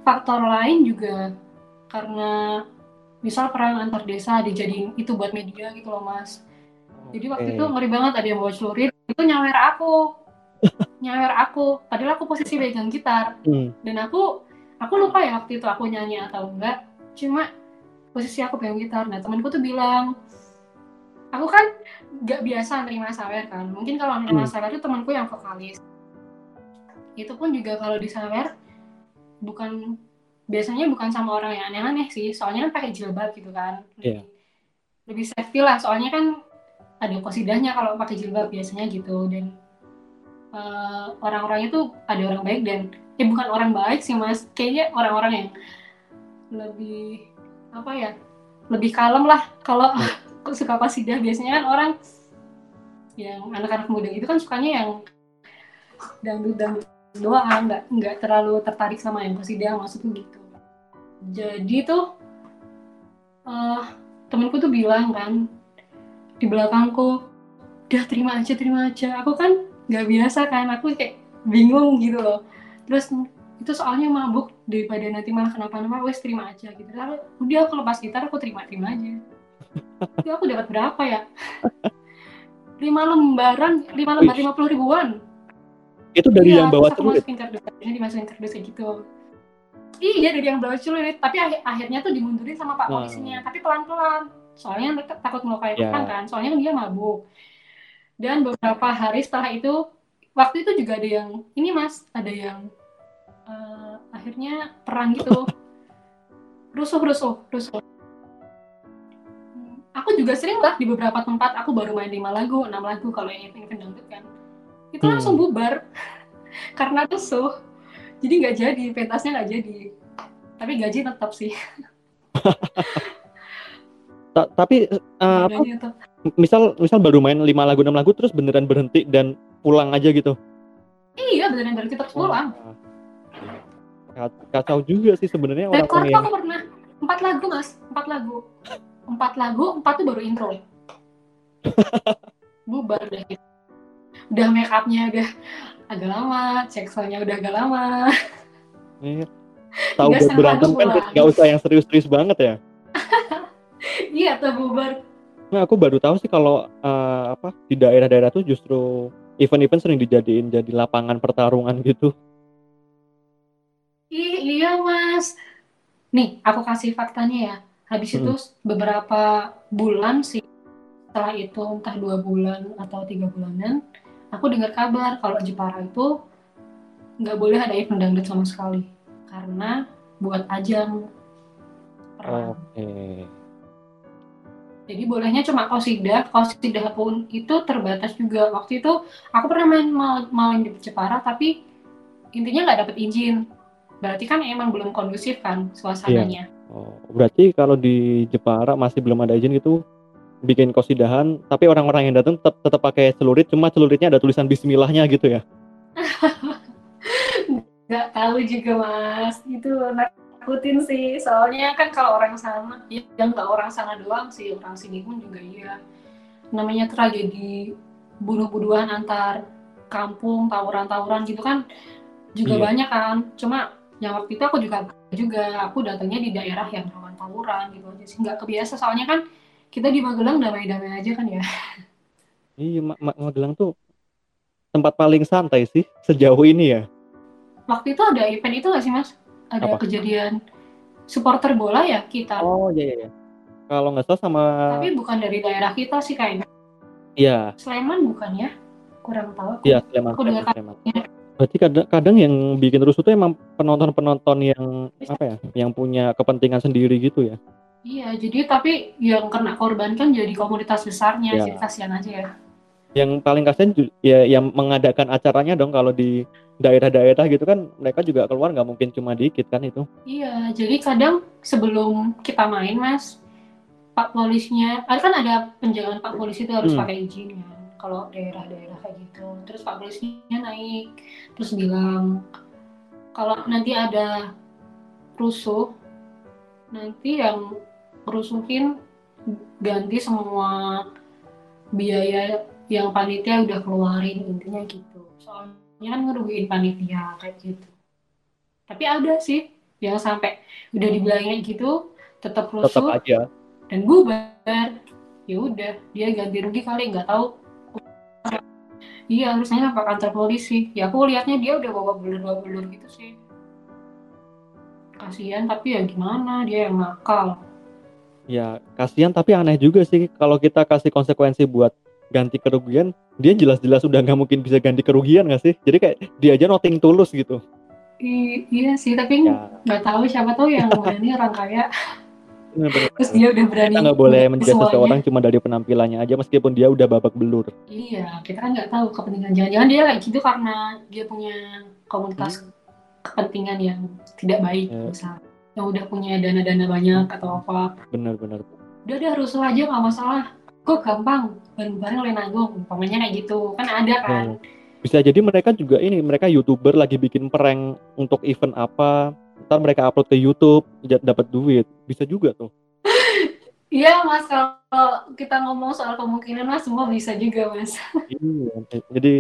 faktor lain juga karena misal perang antar desa dijadiin itu buat media gitu loh mas. Jadi waktu Oke. itu ngeri banget ada yang bawa celurit itu nyawer aku. Nyawer aku. Padahal aku posisi pegang gitar. Hmm. dan aku aku lupa ya waktu itu aku nyanyi atau enggak. Cuma posisi aku pegang gitar. Nah temanku tuh bilang aku kan nggak biasa nerima sawer kan. Mungkin kalau nerima Hmm. sawer itu temanku yang vokalis. Itu pun juga kalau di sawer bukan biasanya bukan sama orang yang aneh-aneh sih. Soalnya kan pakai jilbab gitu kan. Iya. lebih safety lah. Soalnya kan ada kosidahnya kalau pakai jilbab biasanya gitu. Dan eh, orang-orangnya tuh ada orang baik dan eh bukan orang baik sih mas. Kayaknya orang-orang yang lebih apa ya lebih kalem lah. Kalau suka kosidah biasanya kan orang yang anak-anak muda itu kan sukanya yang dangdut dangdut doang nggak nggak terlalu tertarik sama yang kosidah maksudku gitu. Jadi tuh eh temenku tuh bilang kan di belakangku udah terima aja terima aja. Aku kan nggak biasa kan aku kayak bingung gitu loh. Terus itu soalnya mabuk daripada nanti malah kenapa-napa wes terima aja gitu. Lalu udah aku lepas gitar aku terima terima aja. Itu aku dapat berapa ya? Lima lembaran lima lembar lima puluh ribuan. Itu dari yang bawa terus? masukin kardus ini dimasukin kardus kayak gitu. Iya dari yang bawa celurit tapi akhir- akhirnya tuh dimundurin sama pak Wow. polisinya tapi pelan pelan soalnya takut melukai Ya. orang kan. Soalnya dia mabuk. Dan beberapa hari setelah itu waktu itu juga ada yang ini mas ada yang eh, akhirnya perang gitu. Rusuh rusuh rusuh. Hmm, aku juga sering lah di beberapa tempat aku baru main lima lagu enam lagu kalau yang event event dangdut kan. Itu Hmm. langsung bubar karena rusuh. Jadi nggak jadi pentasnya nggak jadi. Tapi gaji tetap sih. Ta- tapi eh, apa misal misal baru main lima lagu enam lagu terus beneran berhenti dan pulang aja gitu. iya beneran dari kita pulang. Ka- Kacau juga sih sebenarnya rekor orang-orang tuh yang aku pernah. Empat lagu mas. Empat lagu. Empat lagu empat tuh baru intro. Bubar deh. Udah make upnya udah agak lama seksualnya udah agak lama. Eh, tahu buat berantem kan nggak usah yang serius-serius banget ya. iya tuh bubar. Nah, aku baru tahu sih kalau eh, apa di daerah-daerah tuh justru event-event sering dijadiin jadi lapangan pertarungan gitu. Ih, iya mas. Nih, aku kasih faktanya ya. Habis Hmm. itu beberapa bulan sih, setelah itu entah dua bulan atau tiga bulanan, aku dengar kabar kalau Jepara itu nggak boleh ada event dangdut sama sekali. Karena buat ajang perang. Oke. Jadi bolehnya cuma kosidah, kosidah pun itu terbatas juga. Waktu itu aku pernah main mal- main di Jepara, tapi intinya nggak dapet izin. Berarti kan emang belum kondusif kan suasananya. Oh, berarti kalau di Jepara masih belum ada izin gitu bikin kosidahan, tapi orang-orang yang datang tetap tetap pakai celurit, cuma celuritnya ada tulisan Bismillahnya gitu ya. Nggak tahu juga mas, itu nakutin sih. Soalnya kan kalau orang sana, ya yang nggak orang sana doang sih, orang sini pun juga iya. Namanya tragedi bunuh-bunuhan antar kampung, tawuran-tawuran gitu kan juga Iya. banyak kan. Cuma yang waktu itu aku juga juga aku datangnya di daerah yang rawan tawuran gitu aja sih. Nggak kebiasa soalnya kan kita di Magelang damai-damai aja kan ya. Iya, Ma- Ma- Magelang tuh tempat paling santai sih sejauh ini ya. Waktu itu ada event itu nggak sih mas? Ada Apa? kejadian supporter bola ya kita. Oh iya iya. iya. Kalau nggak salah sama Tapi bukan dari daerah kita sih kayaknya. iya Sleman bukan ya? Kurang tahu. aku. iya Sleman. Aku dengar Sleman. Berarti kadang, kadang yang bikin rusuh tuh emang penonton-penonton yang apa ya, yang punya kepentingan sendiri gitu ya. Iya, jadi tapi yang kena korban kan jadi komunitas besarnya, Ya. jadi kasihan aja ya. Yang paling kasihan ya yang mengadakan acaranya dong kalau di daerah-daerah gitu kan mereka juga keluar nggak mungkin cuma dikit kan itu. Iya, jadi kadang sebelum kita main, Mas, Pak Polisnya, kan ada penjagaan Pak Polisi itu harus Hmm. pakai izin ya. Kalau daerah-daerah kayak gitu. Terus Pak Polisinya naik, terus bilang kalau nanti ada rusuh, nanti yang rusuhin ganti semua biaya yang panitia udah keluarin intinya gitu. Soalnya kan ngerugiin panitia kayak gitu. Tapi ada sih yang sampai udah dibilangin gitu tetap Tetap rusuh aja. dan bubar ya udah dia ganti rugi kali nggak tahu iya harusnya ke kantor polisi. Ya aku lihatnya dia udah bawa belur belur gitu sih. Kasihan tapi ya gimana? Dia yang nakal. Ya kasihan tapi aneh juga sih. Kalau kita kasih konsekuensi buat ganti kerugian, dia jelas-jelas udah nggak mungkin bisa ganti kerugian nggak sih? Jadi kayak dia aja nothing tulus gitu. I- iya sih tapi Ya, nggak tahu siapa tahu yang berani orang kaya terus dia udah berani kita nggak boleh menjudge seseorang cuma dari penampilannya aja meskipun dia udah babak belur. iya kita kan nggak tahu kepentingan jangan-jangan dia kayak gitu karena dia punya komunitas kepentingan yang tidak baik Ya. misalnya yang udah punya dana-dana banyak atau apa. Bener-bener. udah deh rusuh aja nggak masalah. Kok gampang? Bareng-bareng lain agung. Pokoknya kayak gitu. Kan ada kan. Ya. Bisa jadi mereka juga ini, mereka youtuber lagi bikin prank untuk event apa, ntar mereka upload ke YouTube, dapat duit, bisa juga tuh. iya mas kalau kita ngomong soal kemungkinan mas semua bisa juga mas Iya. Jadi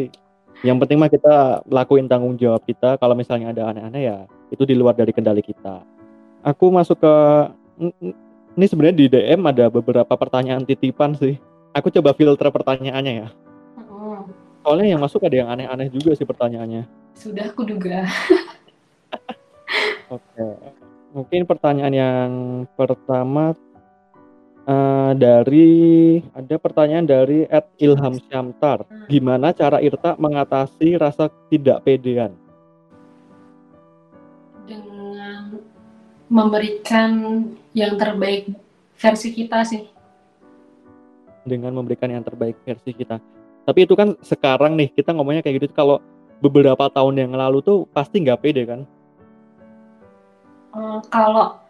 yang penting mah kita lakuin tanggung jawab kita. Kalau misalnya ada aneh-aneh ya itu di luar dari kendali kita. Aku masuk ke ini sebenarnya di DM ada beberapa pertanyaan titipan sih. Aku coba filter pertanyaannya ya. Soalnya yang masuk ada yang aneh-aneh juga sih pertanyaannya. sudah kuduga Oke. Mungkin pertanyaan yang pertama eh, dari ada pertanyaan dari Ed Ilham Syamtar. Gimana cara Irta mengatasi rasa tidak pedean? dengan memberikan yang terbaik versi kita sih dengan memberikan yang terbaik versi kita. Tapi itu kan sekarang nih kita ngomongnya kayak gitu. Kalau beberapa tahun yang lalu tuh pasti nggak pede kan? Eh, kalau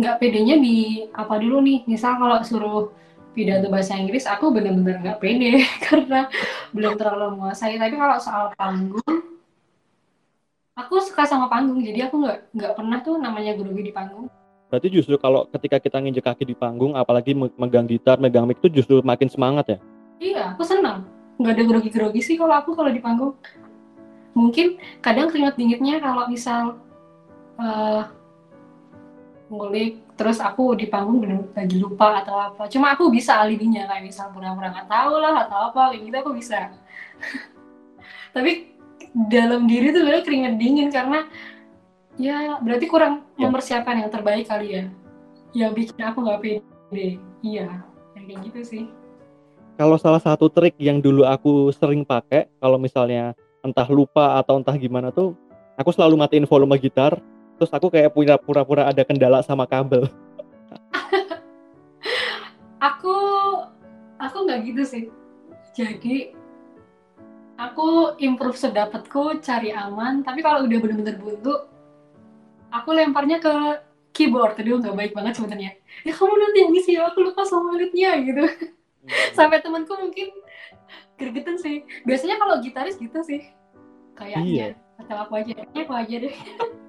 nggak pedenya di apa dulu nih? Misal kalau suruh pidato bahasa Inggris aku bener-bener nggak pede karena belum terlalu menguasai. Tapi kalau soal panggung aku suka sama panggung jadi aku nggak nggak pernah tuh namanya grogi di panggung. Berarti justru kalau ketika kita nginjek kaki di panggung, apalagi me- megang gitar, megang mic itu justru makin semangat ya. iya aku senang. Nggak ada grogi-grogi sih kalau aku kalau di panggung. Mungkin kadang keringat dinginnya kalau misal eh ngulik terus aku di panggung bener lagi lupa atau apa. Cuma aku bisa alibinya kayak misal pura-pura nggak tahu lah atau apa kayak gitu aku bisa. Tapi dalam diri tuh sebenarnya keringat dingin karena ya berarti kurang Ya. mempersiapkan yang terbaik kali ya. Yang bikin aku nggak pede. Iya yang kayak gitu sih. Kalau salah satu trik yang dulu aku sering pakai, kalau misalnya entah lupa atau entah gimana tuh, aku selalu matiin volume gitar, terus aku kayak punya pura-pura ada kendala sama kabel. aku aku nggak gitu sih. Jadi aku improve sedapatku cari aman. Tapi kalau udah bener-bener buntu aku lemparnya ke keyboard. Tadi nggak baik banget sebenarnya. Ya kamu nanti yang ngisi aku lupa sama liritnya gitu. Sampai temanku mungkin gregetan sih. Biasanya kalau gitaris gitu sih. Kayaknya. Atau aku aja. Aku aja deh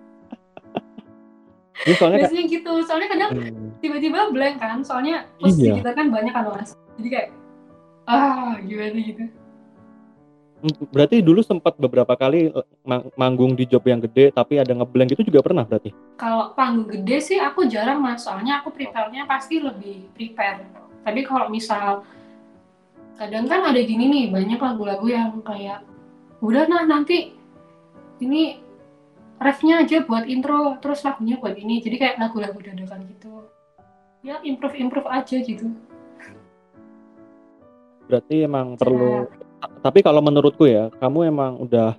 Ini soalnya kayak, biasanya gitu. Soalnya kadang Hmm, tiba-tiba blank kan. Soalnya posisi Iya. gitar kan banyak kan mas. Jadi kayak ah gimana gitu? Berarti dulu sempat beberapa kali eh, mang- manggung di job yang gede, tapi ada ngeblank itu juga pernah berarti? kalau panggung gede sih aku jarang mas. Soalnya aku prepare-nya pasti lebih prepare. Tapi kalau misal kadang kan ada gini nih banyak lagu-lagu yang kayak udah nah nanti ini refnya aja buat intro terus lagunya buat ini jadi kayak lagu-lagu dadakan gitu ya improve improve aja gitu Berarti emang perlu. ta- Tapi kalau menurutku ya, kamu emang udah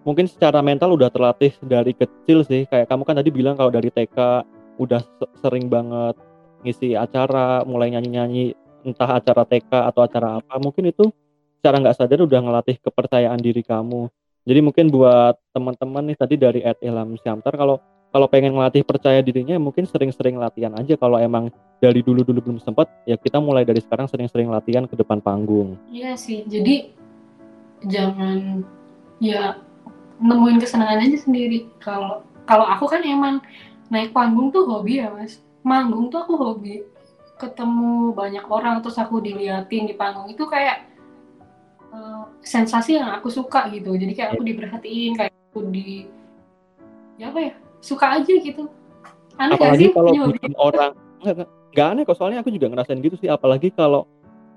mungkin secara mental udah terlatih dari kecil sih. Kayak kamu kan tadi bilang kalau dari TK udah se- sering banget ngisi acara, mulai nyanyi-nyanyi entah acara TK atau acara apa. Mungkin itu secara nggak sadar udah ngelatih kepercayaan diri kamu. Jadi mungkin buat teman-teman nih tadi dari Ed Ilham Syamtar kalau kalau pengen ngelatih percaya dirinya mungkin sering-sering latihan aja kalau emang dari dulu-dulu belum sempat ya kita mulai dari sekarang sering-sering latihan ke depan panggung. Iya sih, jadi jangan ya nemuin kesenangan aja sendiri. Kalau kalau aku kan emang naik panggung tuh hobi ya mas. Manggung tuh aku hobi. Ketemu banyak orang terus aku diliatin di panggung itu kayak eh, sensasi yang aku suka gitu. Jadi kayak aku diperhatiin, kayak aku di ya apa ya suka aja gitu. Aneh gak apalagi sih kalau bikin orang nggak nggak- nggak aneh kok soalnya aku juga ngerasain gitu sih apalagi kalau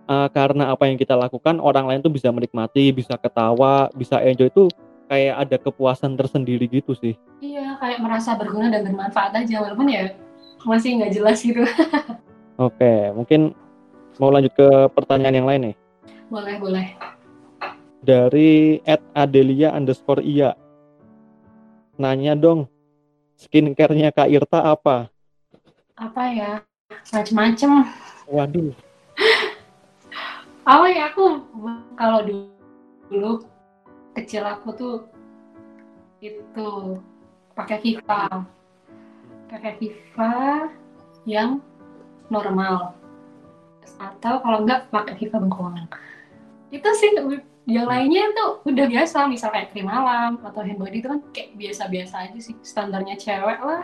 uh, karena apa yang kita lakukan orang lain tuh bisa menikmati bisa ketawa bisa enjoy itu kayak ada kepuasan tersendiri gitu sih Iya, kayak merasa berguna dan bermanfaat aja walaupun ya masih nggak jelas gitu. oke mungkin mau lanjut ke pertanyaan yang lain nih boleh, boleh. Dari Ed Adelia underscore iya nanya dong skincare-nya Kak Irta apa Apa ya? Macem-macem. waduh Apa ya aku kalau dulu, dulu kecil aku tuh itu pakai Viva. Pakai Viva yang normal. Atau kalau enggak pakai Viva bengkoang. Itu sih yang lainnya tuh udah biasa misal kayak krim malam atau hand body itu kan kayak biasa-biasa aja sih standarnya cewek lah.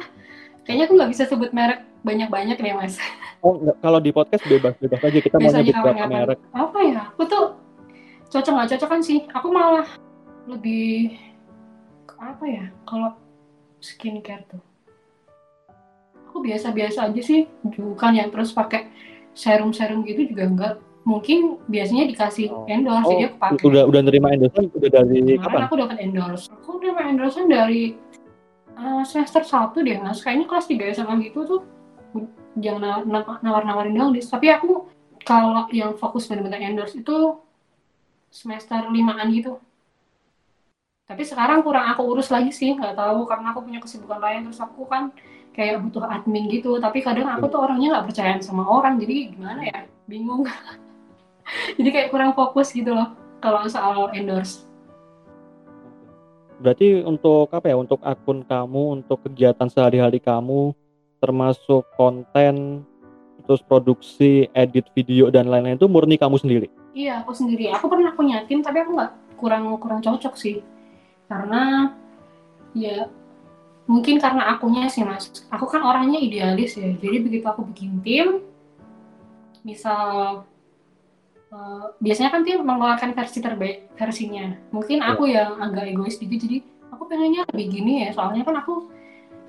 Kayaknya aku nggak bisa sebut merek banyak-banyak deh mas. Oh nggak- kalau di podcast bebas bebas aja kita mau nyebut berapa merek. apa ya? Aku tuh cocok nggak cocok kan sih. Aku malah lebih apa ya? Kalau skincare tuh. Aku biasa-biasa aja sih bukan yang terus pakai serum-serum gitu juga enggak mungkin biasanya dikasih Oh. endorse oh jadi aku pakai. udah udah nerima endorsement udah dari kemarin kapan? aku dapat endorse. Aku dapat endorsement dari uh, semester 1 deh mas. Kayaknya kelas 3 sama gitu tuh na- nawar-nawarin dong dis tapi aku kalau yang fokus benar-benar endorse itu semester limaan gitu. Tapi sekarang kurang aku urus lagi sih nggak tahu karena aku punya kesibukan lain. Terus aku kan kayak butuh admin gitu. Tapi kadang aku tuh orangnya nggak percayaan sama orang jadi gimana ya? Bingung jadi kayak kurang fokus gitu loh kalau soal endorse Berarti untuk apa ya? Untuk akun kamu, untuk kegiatan sehari-hari kamu, termasuk konten, terus produksi, edit video dan lain-lain itu murni kamu sendiri. Iya, aku sendiri. Aku pernah punya tim, tapi aku nggak kurang kurang cocok sih. Karena ya mungkin karena akunya sih mas. Aku kan orangnya idealis ya. Jadi begitu aku bikin tim, misal eh, biasanya kan tim mengeluarkan versi terbaik versinya. Mungkin aku yang agak egois dikit, jadi aku pengennya lebih gini ya. Soalnya kan aku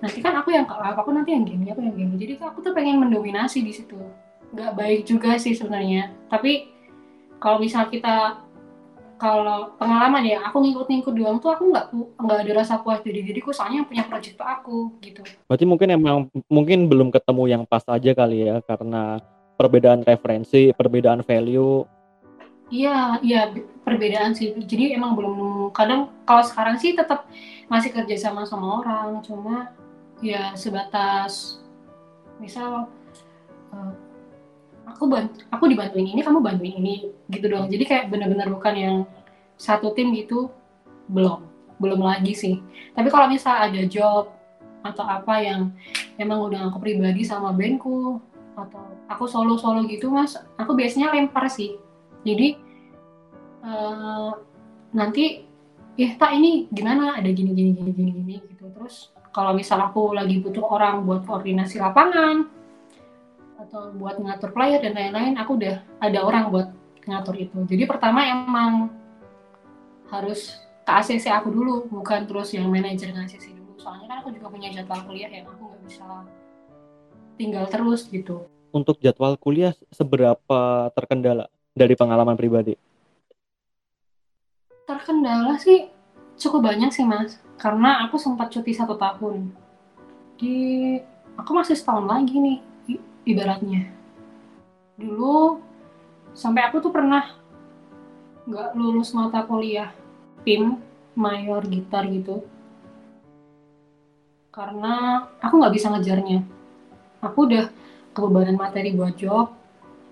nanti kan aku yang kalah, aku nanti yang gini, aku yang gini. Jadi aku tuh pengen mendominasi di situ. Nggak baik juga sih sebenarnya. Tapi kalau misal kita kalau pengalaman ya aku ngikut-ngikut doang tuh aku nggak nggak ada rasa puas jadi diriku soalnya yang punya project tuh aku gitu Berarti mungkin emang mungkin belum ketemu yang pas aja kali ya karena perbedaan referensi, perbedaan value. iya iya perbedaan sih. Jadi emang belum kadang kalau sekarang sih tetap masih kerja sama sama orang cuma ya sebatas misal eh, aku bantu, aku dibantuin ini kamu bantuin ini gitu doang. Jadi kayak benar-benar bukan yang satu tim gitu belum belum lagi sih. Tapi kalau misal ada job atau apa yang emang udah aku pribadi sama bandku atau aku solo solo gitu mas aku biasanya lempar sih. Jadi eh, nanti ya tak ini gimana? Ada gini gini gini gini gini gitu. Terus kalau misal aku lagi butuh orang buat koordinasi lapangan atau buat ngatur player dan lain-lain aku udah ada orang buat ngatur itu. Jadi pertama emang harus ke ACC aku dulu bukan terus yang manajer nge-ACC dulu. Soalnya kan aku juga punya jadwal kuliah yang aku nggak bisa tinggal terus gitu. Untuk jadwal kuliah seberapa terkendala dari pengalaman pribadi? terkendala sih cukup banyak sih mas. Karena aku sempat cuti satu tahun. Di aku masih setahun lagi nih ibaratnya. Dulu sampai aku tuh pernah nggak lulus mata kuliah PIM mayor gitar gitu. Karena aku nggak bisa ngejarnya aku udah kebebanan materi buat job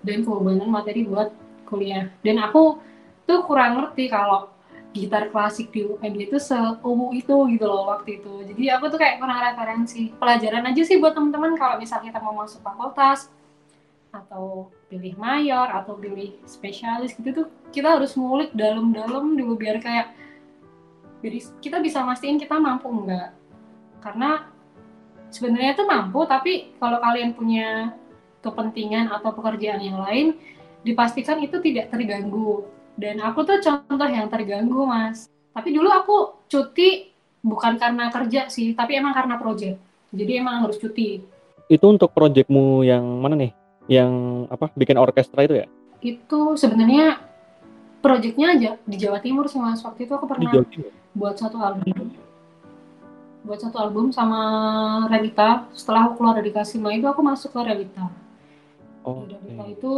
dan kebebanan materi buat kuliah. Dan aku tuh kurang ngerti kalau gitar klasik di UPN itu seuwu itu gitu loh waktu itu. Jadi aku tuh kayak kurang referensi. Pelajaran aja sih buat teman-teman kalau misal kita mau masuk fakultas atau pilih mayor atau pilih spesialis gitu tuh kita harus ngulik dalam-dalam dulu biar kayak jadi kita bisa mastiin kita mampu enggak karena sebenarnya tuh mampu tapi kalau kalian punya kepentingan atau pekerjaan yang lain dipastikan itu tidak terganggu. Dan aku tuh contoh yang terganggu mas. Tapi dulu aku cuti bukan karena kerja sih tapi emang karena project. Jadi emang harus cuti. Itu untuk proyekmu yang mana nih? Yang apa? Bikin orkestra itu ya? itu sebenarnya projectnya aja di Jawa Timur sih mas. Waktu itu aku pernah buat satu album buat satu album sama Revita. Setelah aku keluar dari Kasima itu aku masuk ke Revita. Oh, di Revita itu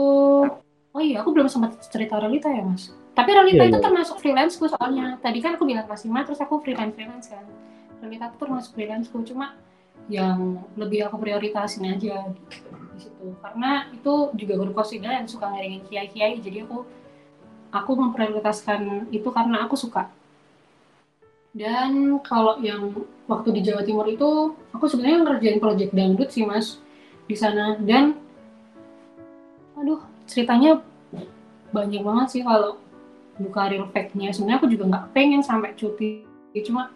oh iya aku belum sempat cerita Revita ya mas? Tapi Revita Iya, itu iya. termasuk freelanceku soalnya. Tadi kan aku bilang Kasima terus aku freelance freelance kan. Revita itu termasuk freelanceku cuma yang lebih aku prioritasin aja gitu, di situ. Karena itu juga guru kosida yang suka ngiringin kiai-kiai jadi aku aku memprioritaskan itu karena aku suka. Dan kalau yang waktu di Jawa Timur itu aku sebenarnya ngerjain project dangdut sih mas di sana. Dan aduh ceritanya banyak banget sih kalau buka real fact-nya. Sebenarnya aku juga nggak pengen sampai cuti. Cuma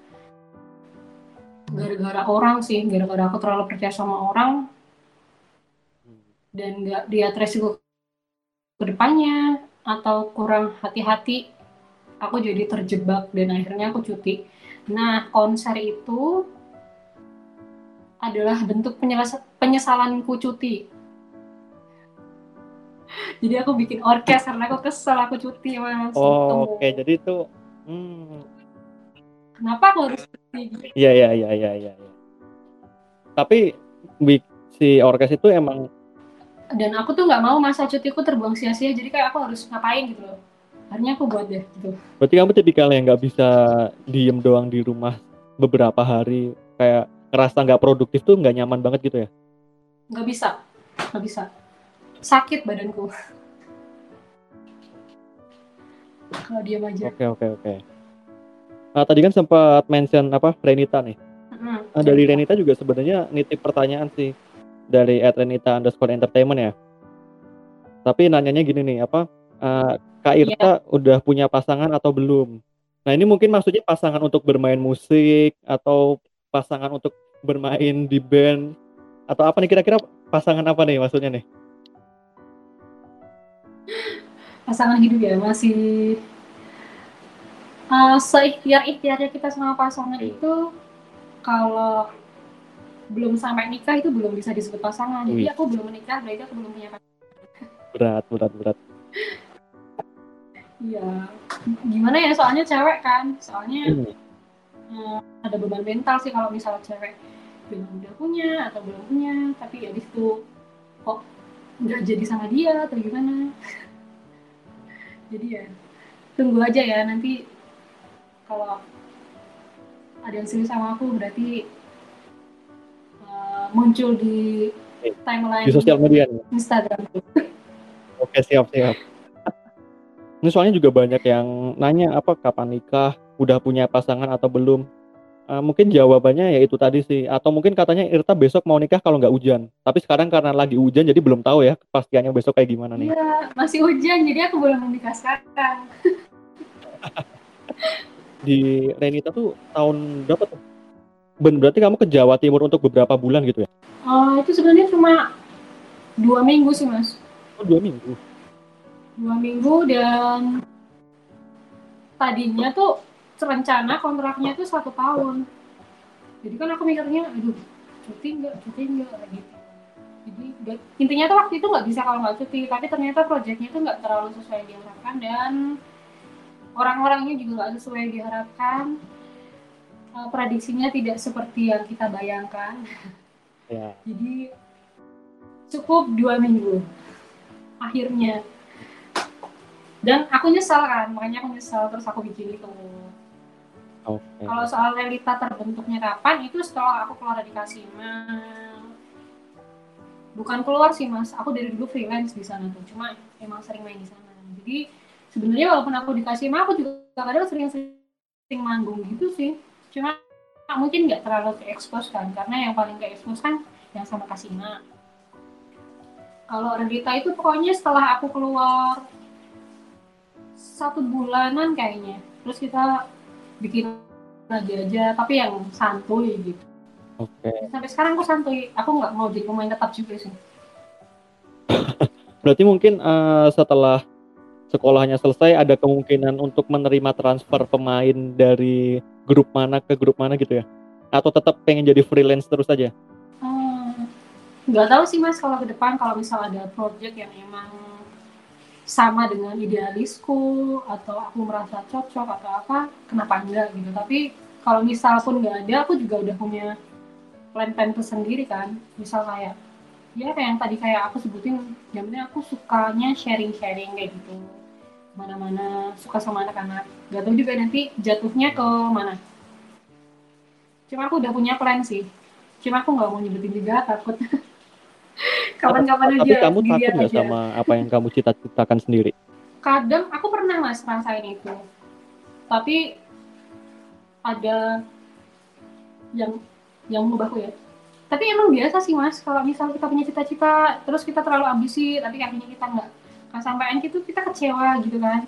gara-gara orang sih gara-gara aku terlalu percaya sama orang dan nggak lihat resiko ke depannya atau kurang hati-hati aku jadi terjebak dan akhirnya aku cuti nah konser itu adalah bentuk penyesalanku cuti. Jadi aku bikin orkes karena aku kesel aku cuti mas Oh, oke. Jadi itu hmm, kenapa aku harus cuti? Iya iya iya iya iya. Tapi si orkes itu emang dan aku tuh nggak mau masa cutiku terbuang sia-sia jadi kayak aku harus ngapain gitu loh akhirnya aku buat deh gitu berarti kamu tipikal yang nggak bisa diem doang di rumah beberapa hari kayak ngerasa nggak produktif tuh nggak nyaman banget gitu ya? nggak bisa nggak bisa sakit badanku kalau diam aja Oke oke oke. Nah, tadi kan sempat mention apa Renita nih. Mm-mm. Nah, dari Renita juga sebenarnya nitip pertanyaan sih dari @renita underscore entertainment ya. Tapi nanyanya gini nih apa eh, Kak Irta udah punya pasangan atau belum? Nah ini mungkin maksudnya pasangan untuk bermain musik atau pasangan untuk bermain di band atau apa nih kira-kira pasangan apa nih maksudnya nih? pasangan hidup ya masih uh, seikhtiar ikhtiarnya kita sama pasangan itu kalau belum sampai nikah itu belum bisa disebut pasangan Wih. jadi aku belum menikah berarti aku belum punya pasangan Berat berat berat. Iya, gimana ya soalnya cewek kan, soalnya Hmm. eh, ada beban mental sih kalau misalnya cewek bilang udah punya atau belum punya, tapi ya di situ kok nggak jadi sama dia atau gimana. Jadi ya tunggu aja ya nanti kalau ada yang serius sama aku berarti eh, muncul di Oke. timeline Di sosial media. Instagram. Oke, siap, siap. Ini soalnya juga banyak yang nanya apa kapan nikah, udah punya pasangan atau belum. Eh, mungkin jawabannya ya itu tadi sih. Atau mungkin katanya Irta besok mau nikah kalau nggak hujan. Tapi sekarang karena lagi hujan jadi belum tahu ya kepastiannya besok kayak gimana nih. Iya, masih hujan jadi aku belum menikah sekarang. Di Renita tuh tahun berapa tuh? Ben, berarti kamu ke Jawa Timur untuk beberapa bulan gitu ya? Oh, itu sebenarnya cuma dua minggu sih mas. Oh, dua minggu. Dua minggu dan tadinya tuh rencana kontraknya tuh satu tahun. Jadi kan aku mikirnya aduh cuti nggak cuti nggak gitu. Jadi nggak- intinya tuh waktu itu nggak bisa kalau nggak cuti tapi ternyata proyeknya tuh nggak terlalu sesuai yang diharapkan dan orang-orangnya juga nggak sesuai yang diharapkan. Eh, prediksinya tidak seperti yang kita bayangkan. Ya. jadi cukup dua minggu akhirnya dan aku nyesal kan makanya aku nyesal terus aku bikin itu. Oke. kalau soal realita terbentuknya kapan itu setelah aku keluar dari Kasima bukan keluar sih mas. Aku dari dulu freelance di sana tuh cuma emang sering main di sana. Jadi sebenarnya walaupun aku di Kasima aku juga kadang sering-sering manggung gitu sih. Cuma mungkin nggak terlalu ke expose kan karena yang paling ke expose kan yang sama Kasima kalau Rendita itu pokoknya setelah aku keluar satu bulanan kayaknya terus kita bikin lagi aja tapi yang santuy gitu Oke. sampai sekarang aku santuy aku nggak mau jadi pemain tetap juga sih Berarti mungkin eh, setelah sekolahnya selesai ada kemungkinan untuk menerima transfer pemain dari grup mana ke grup mana gitu ya? Atau tetap pengen jadi freelance terus aja? Hmm, nggak tahu sih mas kalau ke depan kalau misal ada project yang emang sama dengan idealisku atau aku merasa cocok atau apa kenapa enggak gitu. Tapi kalau misal pun nggak ada aku juga udah punya plan-plan tersendiri kan. Misal kayak ya kayak yang tadi kayak aku sebutin penting aku sukanya sharing-sharing kayak gitu. Mana-mana suka sama anak-anak. Gak tahu juga nanti jatuhnya ke mana. Cuma aku udah punya plan sih. Cuma aku nggak mau nyebutin juga takut kapan-kapan Tapi aja kamu takut nggak sama apa yang kamu cita-citakan sendiri? kadang aku pernah mas rasain itu. Tapi ada yang yang mengubahku ya. Tapi emang biasa sih mas. Kalau misal kita punya cita-cita terus kita terlalu ambisi tapi akhirnya kita nggak kesampaian gitu kita kecewa gitu kan.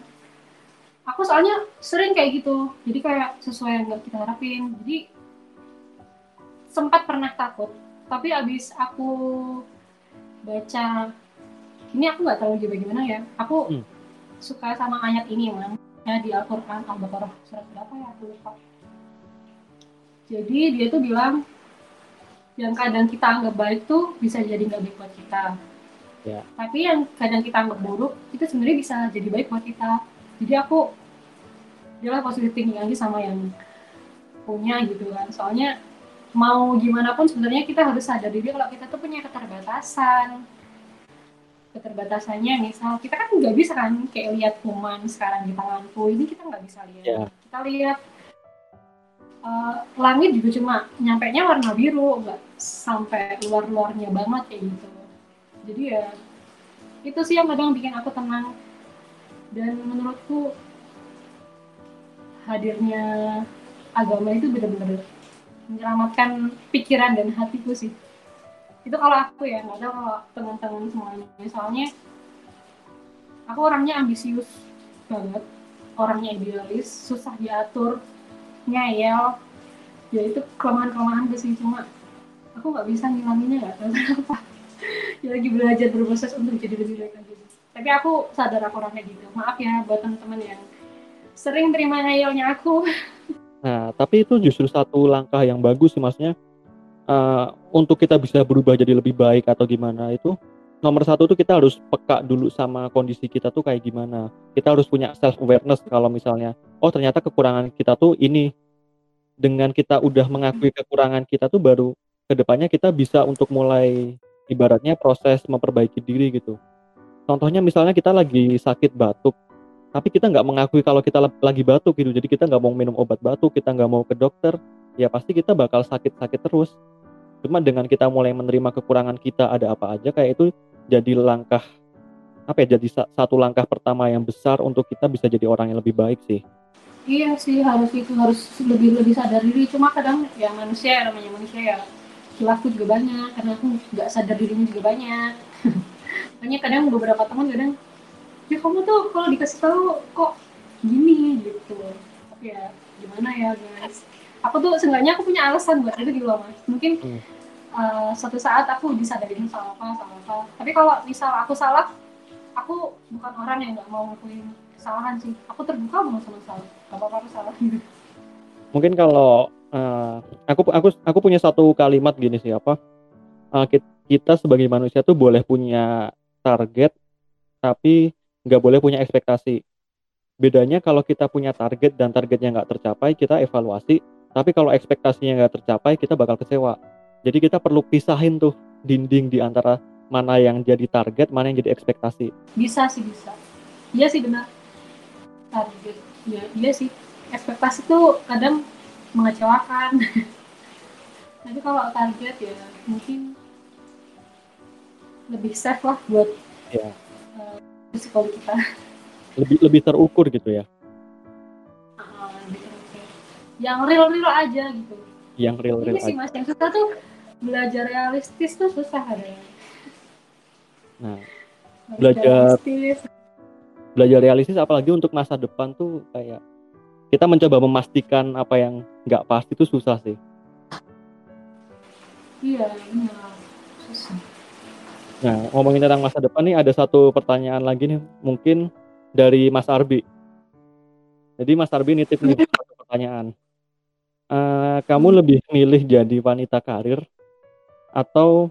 Aku soalnya sering kayak gitu. Jadi kayak sesuai yang nggak kita harapin. Jadi sempat pernah takut tapi abis aku baca. Ini aku nggak tahu juga gimana ya. Aku Hmm. suka sama ayat ini man ya di Al-Quran Al-Baqarah surat berapa ya? Aku lupa. Jadi dia tuh bilang yang kadang kita anggap baik tuh bisa jadi nggak baik buat kita. Ya. tapi yang kadang kita anggap buruk itu sebenarnya bisa jadi baik buat kita. Jadi aku jelas positif thinking aja sama yang punya gitu kan. Soalnya mau gimana pun sebenarnya kita harus sadar diri kalau kita tuh punya keterbatasan. Keterbatasannya misal kita kan nggak bisa kan kayak lihat kuman sekarang di tanganku ini kita nggak bisa lihat. Ya. kita lihat eh, langit juga cuma nyampe nya warna biru nggak sampai luar-luarnya banget kayak gitu. Jadi ya itu sih yang kadang bikin aku tenang. Dan menurutku hadirnya agama itu benar-benar menyelamatkan pikiran dan hatiku sih. Itu kalau aku ya nggak tahu kalau teman-teman semuanya. Soalnya aku orangnya ambisius banget orangnya idealis susah diatur ngeyel ya itu kelemahan-kelemahan gue sih cuma aku nggak bisa ngilanginnya nggak tahu kenapa ya lagi belajar berproses untuk jadi lebih baik lagi. Tapi aku sadar aku orangnya gitu. Maaf ya buat teman-teman yang sering terima ngeyelnya aku Nah, tapi itu justru satu langkah yang bagus sih maksudnya eh, untuk kita bisa berubah jadi lebih baik atau gimana itu nomor satu tuh kita harus peka dulu sama kondisi kita tuh kayak gimana. Kita harus punya self awareness kalau misalnya, oh ternyata kekurangan kita tuh ini. Dengan kita udah mengakui kekurangan kita tuh baru ke depannya kita bisa untuk mulai ibaratnya proses memperbaiki diri gitu. Contohnya misalnya kita lagi sakit batuk, tapi kita nggak mengakui kalau kita lagi batuk gitu. Jadi kita nggak mau minum obat batuk, kita nggak mau ke dokter, ya pasti kita bakal sakit-sakit terus. Cuma dengan kita mulai menerima kekurangan kita ada apa aja kayak itu jadi langkah apa ya jadi satu langkah pertama yang besar untuk kita bisa jadi orang yang lebih baik sih. Iya sih harus itu harus lebih lebih sadar diri. Cuma kadang ya manusia namanya manusia ya aku juga banyak karena aku nggak sadar dirinya juga banyak. Makanya kadang beberapa teman kadang ya kamu tuh kalau dikasih tahu kok gini gitu. Tapi ya gimana ya guys? Aku tuh seenggaknya aku punya alasan buat itu gitu loh mas. Mungkin hmm. uh, suatu saat aku disadarin salah apa salah apa. Tapi kalau misal aku salah aku bukan orang yang nggak mau ngakuin kesalahan sih. Aku terbuka banget sama salah. Gak apa-apa aku salah. Gitu mungkin kalau uh, aku aku aku punya satu kalimat gini sih apa? Uh, kita sebagai manusia tuh boleh punya target tapi nggak boleh punya ekspektasi bedanya kalau kita punya target dan targetnya nggak tercapai kita evaluasi tapi kalau ekspektasinya nggak tercapai, kita bakal kecewa. Jadi kita perlu pisahin tuh dinding di antara mana yang jadi target, mana yang jadi ekspektasi. Bisa sih bisa. Iya sih benar. Target, ya iya sih. Ekspektasi tuh kadang mengecewakan. Tapi kalau target ya mungkin lebih safe lah buat ya. uh, psikologi kita. Lebih lebih terukur gitu ya? Yang real real aja gitu. Yang real real ini sih mas. Yang susah tuh belajar realistis tuh susah ada nah belajar realistis. belajar realistis apalagi untuk masa depan tuh kayak kita mencoba memastikan apa yang nggak pasti itu susah sih. Iya iya susah nah ngomongin tentang masa depan nih ada satu pertanyaan lagi nih mungkin dari Mas Arbi jadi Mas Arbi nitip nih satu pertanyaan uh, kamu lebih milih jadi wanita karir atau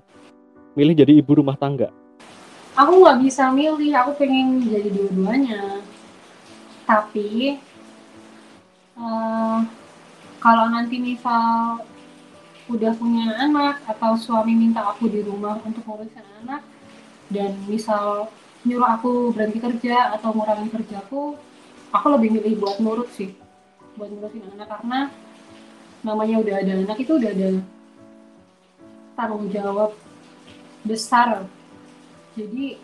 milih jadi ibu rumah tangga? Aku nggak bisa milih, aku pengen jadi dua-duanya. Tapi uh, kalau nanti misal udah punya anak atau suami minta aku di rumah untuk ngurusin anak dan misal nyuruh aku berhenti kerja atau ngurangin kerjaku, aku lebih milih buat nurut sih, buat ngurusin anak karena namanya udah ada anak itu udah ada tanggung jawab besar. Jadi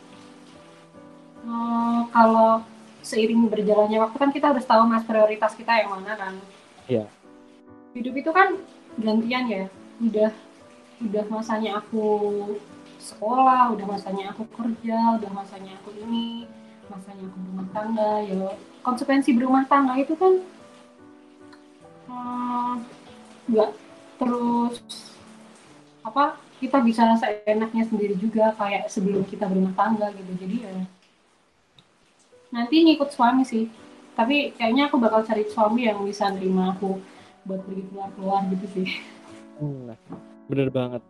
hmm, kalau seiring berjalannya waktu kan kita harus tahu mas prioritas kita yang mana kan. Iya. Hidup itu kan gantian ya udah udah masanya aku sekolah udah masanya aku kerja udah masanya aku ini masanya aku berumah tangga ya konsekuensi berumah tangga itu kan hmm, nggak terus apa kita bisa seenaknya sendiri juga kayak sebelum kita berumah tangga gitu. Jadi ya nanti ngikut suami sih. Tapi kayaknya aku bakal cari suami yang bisa nerima aku buat pergi keluar-keluar gitu sih. Hmm, bener banget.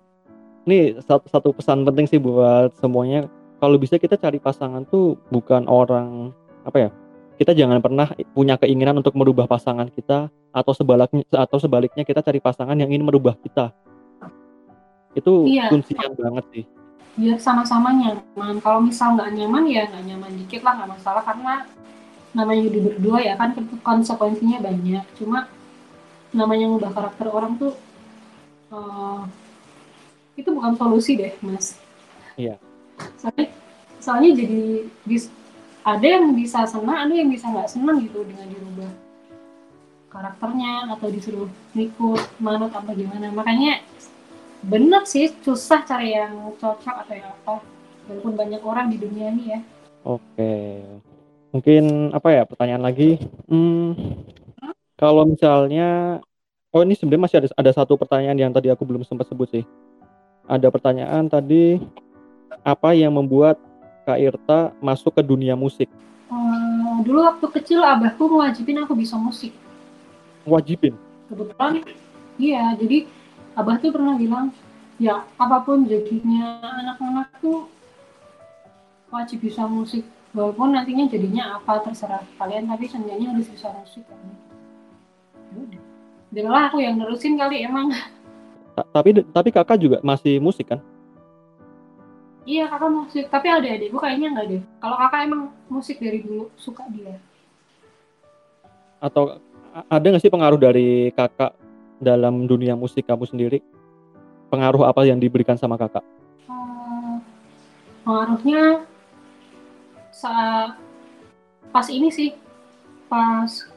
Nih satu, satu pesan penting sih buat semuanya. Kalau bisa kita cari pasangan tuh bukan orang apa ya kita jangan pernah punya keinginan untuk merubah pasangan kita atau sebaliknya atau sebaliknya kita cari pasangan yang ingin merubah kita. Itu iya. kuncian banget sih. Biar sama-sama nyaman. Kalau misal nggak nyaman ya nggak nyaman dikit lah nggak masalah. Karena namanya hidup berdua ya kan konsekuensinya banyak. Cuma namanya ngubah karakter orang tuh uh, itu bukan solusi deh mas. Iya. Soalnya soalnya jadi ada yang bisa senang ada yang bisa nggak senang gitu dengan dirubah karakternya atau disuruh ikut manut apa gimana. Makanya bener sih susah cari yang cocok atau yang apa. Walaupun banyak orang di dunia ini ya. Oke. Mungkin apa ya pertanyaan lagi? Hmm, kalau misalnya oh ini sebenarnya masih ada ada satu pertanyaan yang tadi aku belum sempat sebut sih ada pertanyaan tadi apa yang membuat Kak Irta masuk ke dunia musik? Hmm, dulu waktu kecil abahku mewajibin aku bisa musik. Wajibin? Kebetulan, iya. Jadi abah tuh pernah bilang, ya apa pun jadinya anak-anak tuh wajib bisa musik walaupun nantinya jadinya apa terserah kalian tapi seenggaknya harus bisa musik kan udah aku yang nerusin kali emang. Ta- tapi tapi kakak juga masih musik kan? Iya kakak musik. Tapi ada adikku kayaknya nggak deh. Kalau kakak emang musik dari dulu suka dia. Atau ada nggak sih pengaruh dari kakak dalam dunia musik kamu sendiri? Pengaruh apa yang diberikan sama kakak? Hmm, pengaruhnya saat pas ini sih pas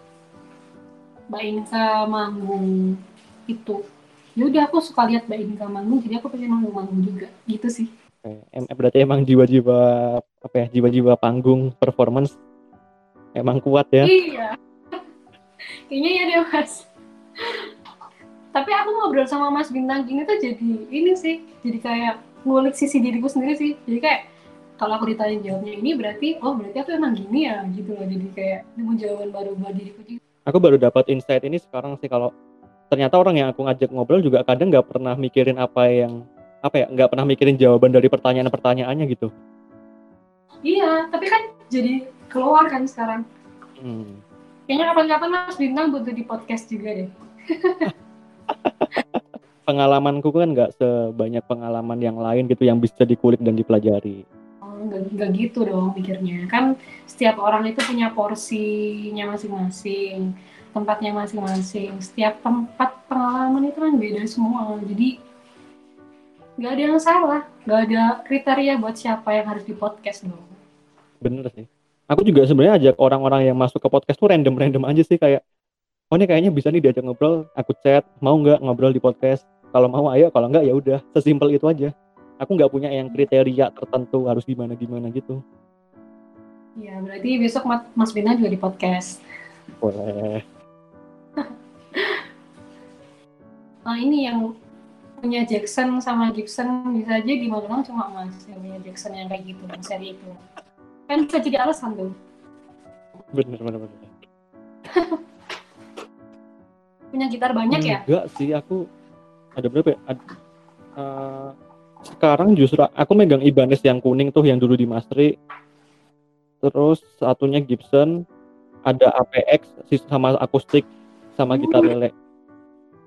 Mbak Inka manggung itu. Ya udah aku suka lihat Mbak Inka manggung jadi aku pengen manggung-manggung juga. Gitu sih. Em- berarti emang jiwa-jiwa apa ya jiwa-jiwa panggung performance emang kuat ya? Iya. Kayaknya ya deh mas. Tapi aku ngobrol sama Mas Bintang gini tuh jadi ini sih jadi kayak ngulik sisi diriku sendiri sih. Jadi kayak kalau aku ditanya jawabnya ini berarti oh berarti aku emang gini ya gitu loh. Jadi kayak nemu jawaban baru buat diriku juga aku baru dapat insight ini sekarang sih kalau ternyata orang yang aku ngajak ngobrol juga kadang nggak pernah mikirin apa yang apa ya nggak pernah mikirin jawaban dari pertanyaan-pertanyaannya gitu. Iya tapi kan jadi keluar kan sekarang. Hmm. kayaknya kapan-kapan Mas Bintang butuh di podcast juga deh. Pengalamanku kan nggak sebanyak pengalaman yang lain gitu yang bisa dikulik dan dipelajari Nggak gitu dong pikirnya. Kan setiap orang itu punya porsinya masing-masing tempatnya masing-masing. Setiap tempat pengalaman itu kan beda semua. Jadi nggak ada yang salah. Nggak ada kriteria buat siapa yang harus di podcast dong. Bener sih. Aku juga sebenarnya ajak orang-orang yang masuk ke podcast tuh random-random aja sih kayak oh ini kayaknya bisa nih diajak ngobrol aku chat mau nggak ngobrol di podcast? Kalau mau ayo. Kalau nggak ya udah. Sesimpel itu aja aku nggak punya yang kriteria tertentu harus gimana gimana gitu. Ya berarti besok Ma- Mas Bintang juga di podcast. Boleh. Nah ini yang punya Jackson sama Gibson bisa aja di Magelang cuma Mas yang punya Jackson yang kayak gitu yang seri itu. Kan bisa jadi alasan tuh. Bener bener bener. Punya gitar banyak ya? Enggak sih aku ada berapa ya? Ad- eh, sekarang justru aku megang Ibanez yang kuning tuh yang dulu di Mastri terus satunya Gibson ada APX sama akustik sama gitar lele.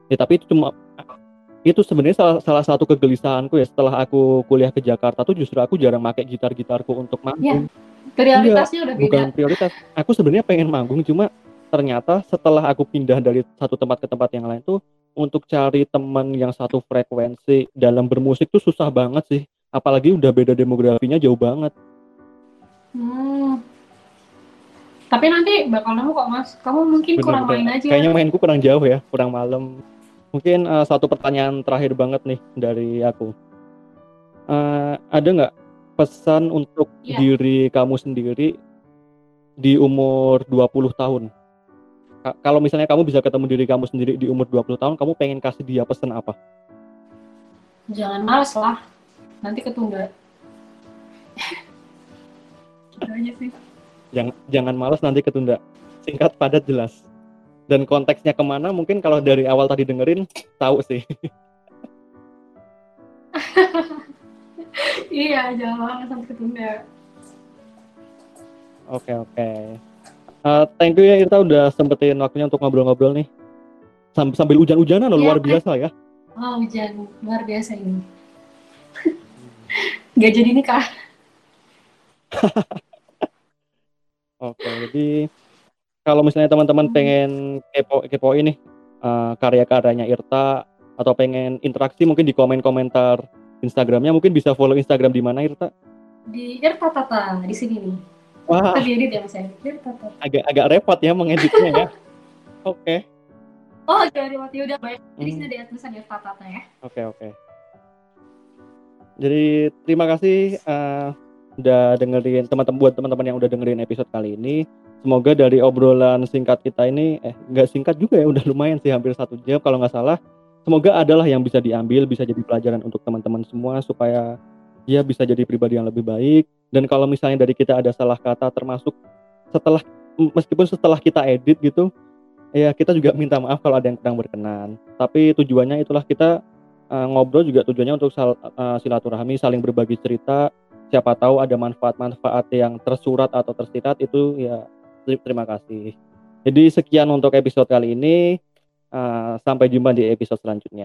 Ya tapi itu cuma itu sebenarnya salah, salah satu kegelisahanku ya setelah aku kuliah ke Jakarta tuh justru aku jarang pakai gitar-gitarku untuk manggung. Prioritasnya udah beda. bukan prioritas. Aku sebenarnya pengen manggung cuma ternyata setelah aku pindah dari satu tempat ke tempat yang lain tuh untuk cari teman yang satu frekuensi dalam bermusik tuh susah banget sih. Apalagi udah beda demografinya jauh banget. Hmm. Tapi nanti bakal nemu kok mas. Kamu mungkin kurang Bener-bener. main aja. Kayaknya mainku kurang jauh ya, kurang malam. Mungkin eh, satu pertanyaan terakhir banget nih dari aku. Eh, ada nggak pesan untuk Iya. diri kamu sendiri di umur 20 tahun? Ka- kalau misalnya kamu bisa ketemu diri kamu sendiri di umur 20 tahun, kamu pengen kasih dia pesan apa? Jangan males lah. Nanti ketunda. aja sih. Jangan, jangan malas nanti ketunda. Singkat, padat, jelas. Dan konteksnya ke mana mungkin kalau dari awal tadi dengerin, tahu sih. iya, jangan males nanti ketunda. Oke oke. Eh, thank you ya Irta udah sempetin waktunya untuk ngobrol-ngobrol nih. Sam- sambil hujan-hujanan loh, Iya, luar Teh. biasa ya. Oh, hujan. Luar biasa ini. Gak jadi nikah. Oke, jadi kalau misalnya teman-teman Hmm. pengen kepo kepo ini eh, karya-karyanya Irta atau pengen interaksi mungkin di komen-komentar Instagramnya mungkin bisa follow Instagram di mana Irta? Di Irta Tata, di sini nih. Wah, Kita diedit ya mas ya. Agak agak repot ya mengeditnya ya. Oke, Oh, jadi waktu udah baik. Jadi Hmm. sini ada tulisan Irta Tata ya. oke oke. Jadi terima kasih eh, udah dengerin teman-teman buat teman-teman yang udah dengerin episode kali ini. Semoga dari obrolan singkat kita ini, eh nggak singkat juga ya, udah lumayan sih hampir satu jam kalau nggak salah. Semoga adalah yang bisa diambil, bisa jadi pelajaran untuk teman-teman semua supaya dia bisa jadi pribadi yang lebih baik. Dan kalau misalnya dari kita ada salah kata, termasuk setelah meskipun setelah kita edit gitu, ya kita juga minta maaf kalau ada yang kurang berkenan. Tapi tujuannya itulah kita uh, ngobrol juga tujuannya untuk sal- uh, silaturahmi, saling berbagi cerita, siapa tahu ada manfaat-manfaat yang tersurat atau tersirat itu ya terima kasih. Jadi sekian untuk episode kali ini. Uh, sampai jumpa di episode selanjutnya.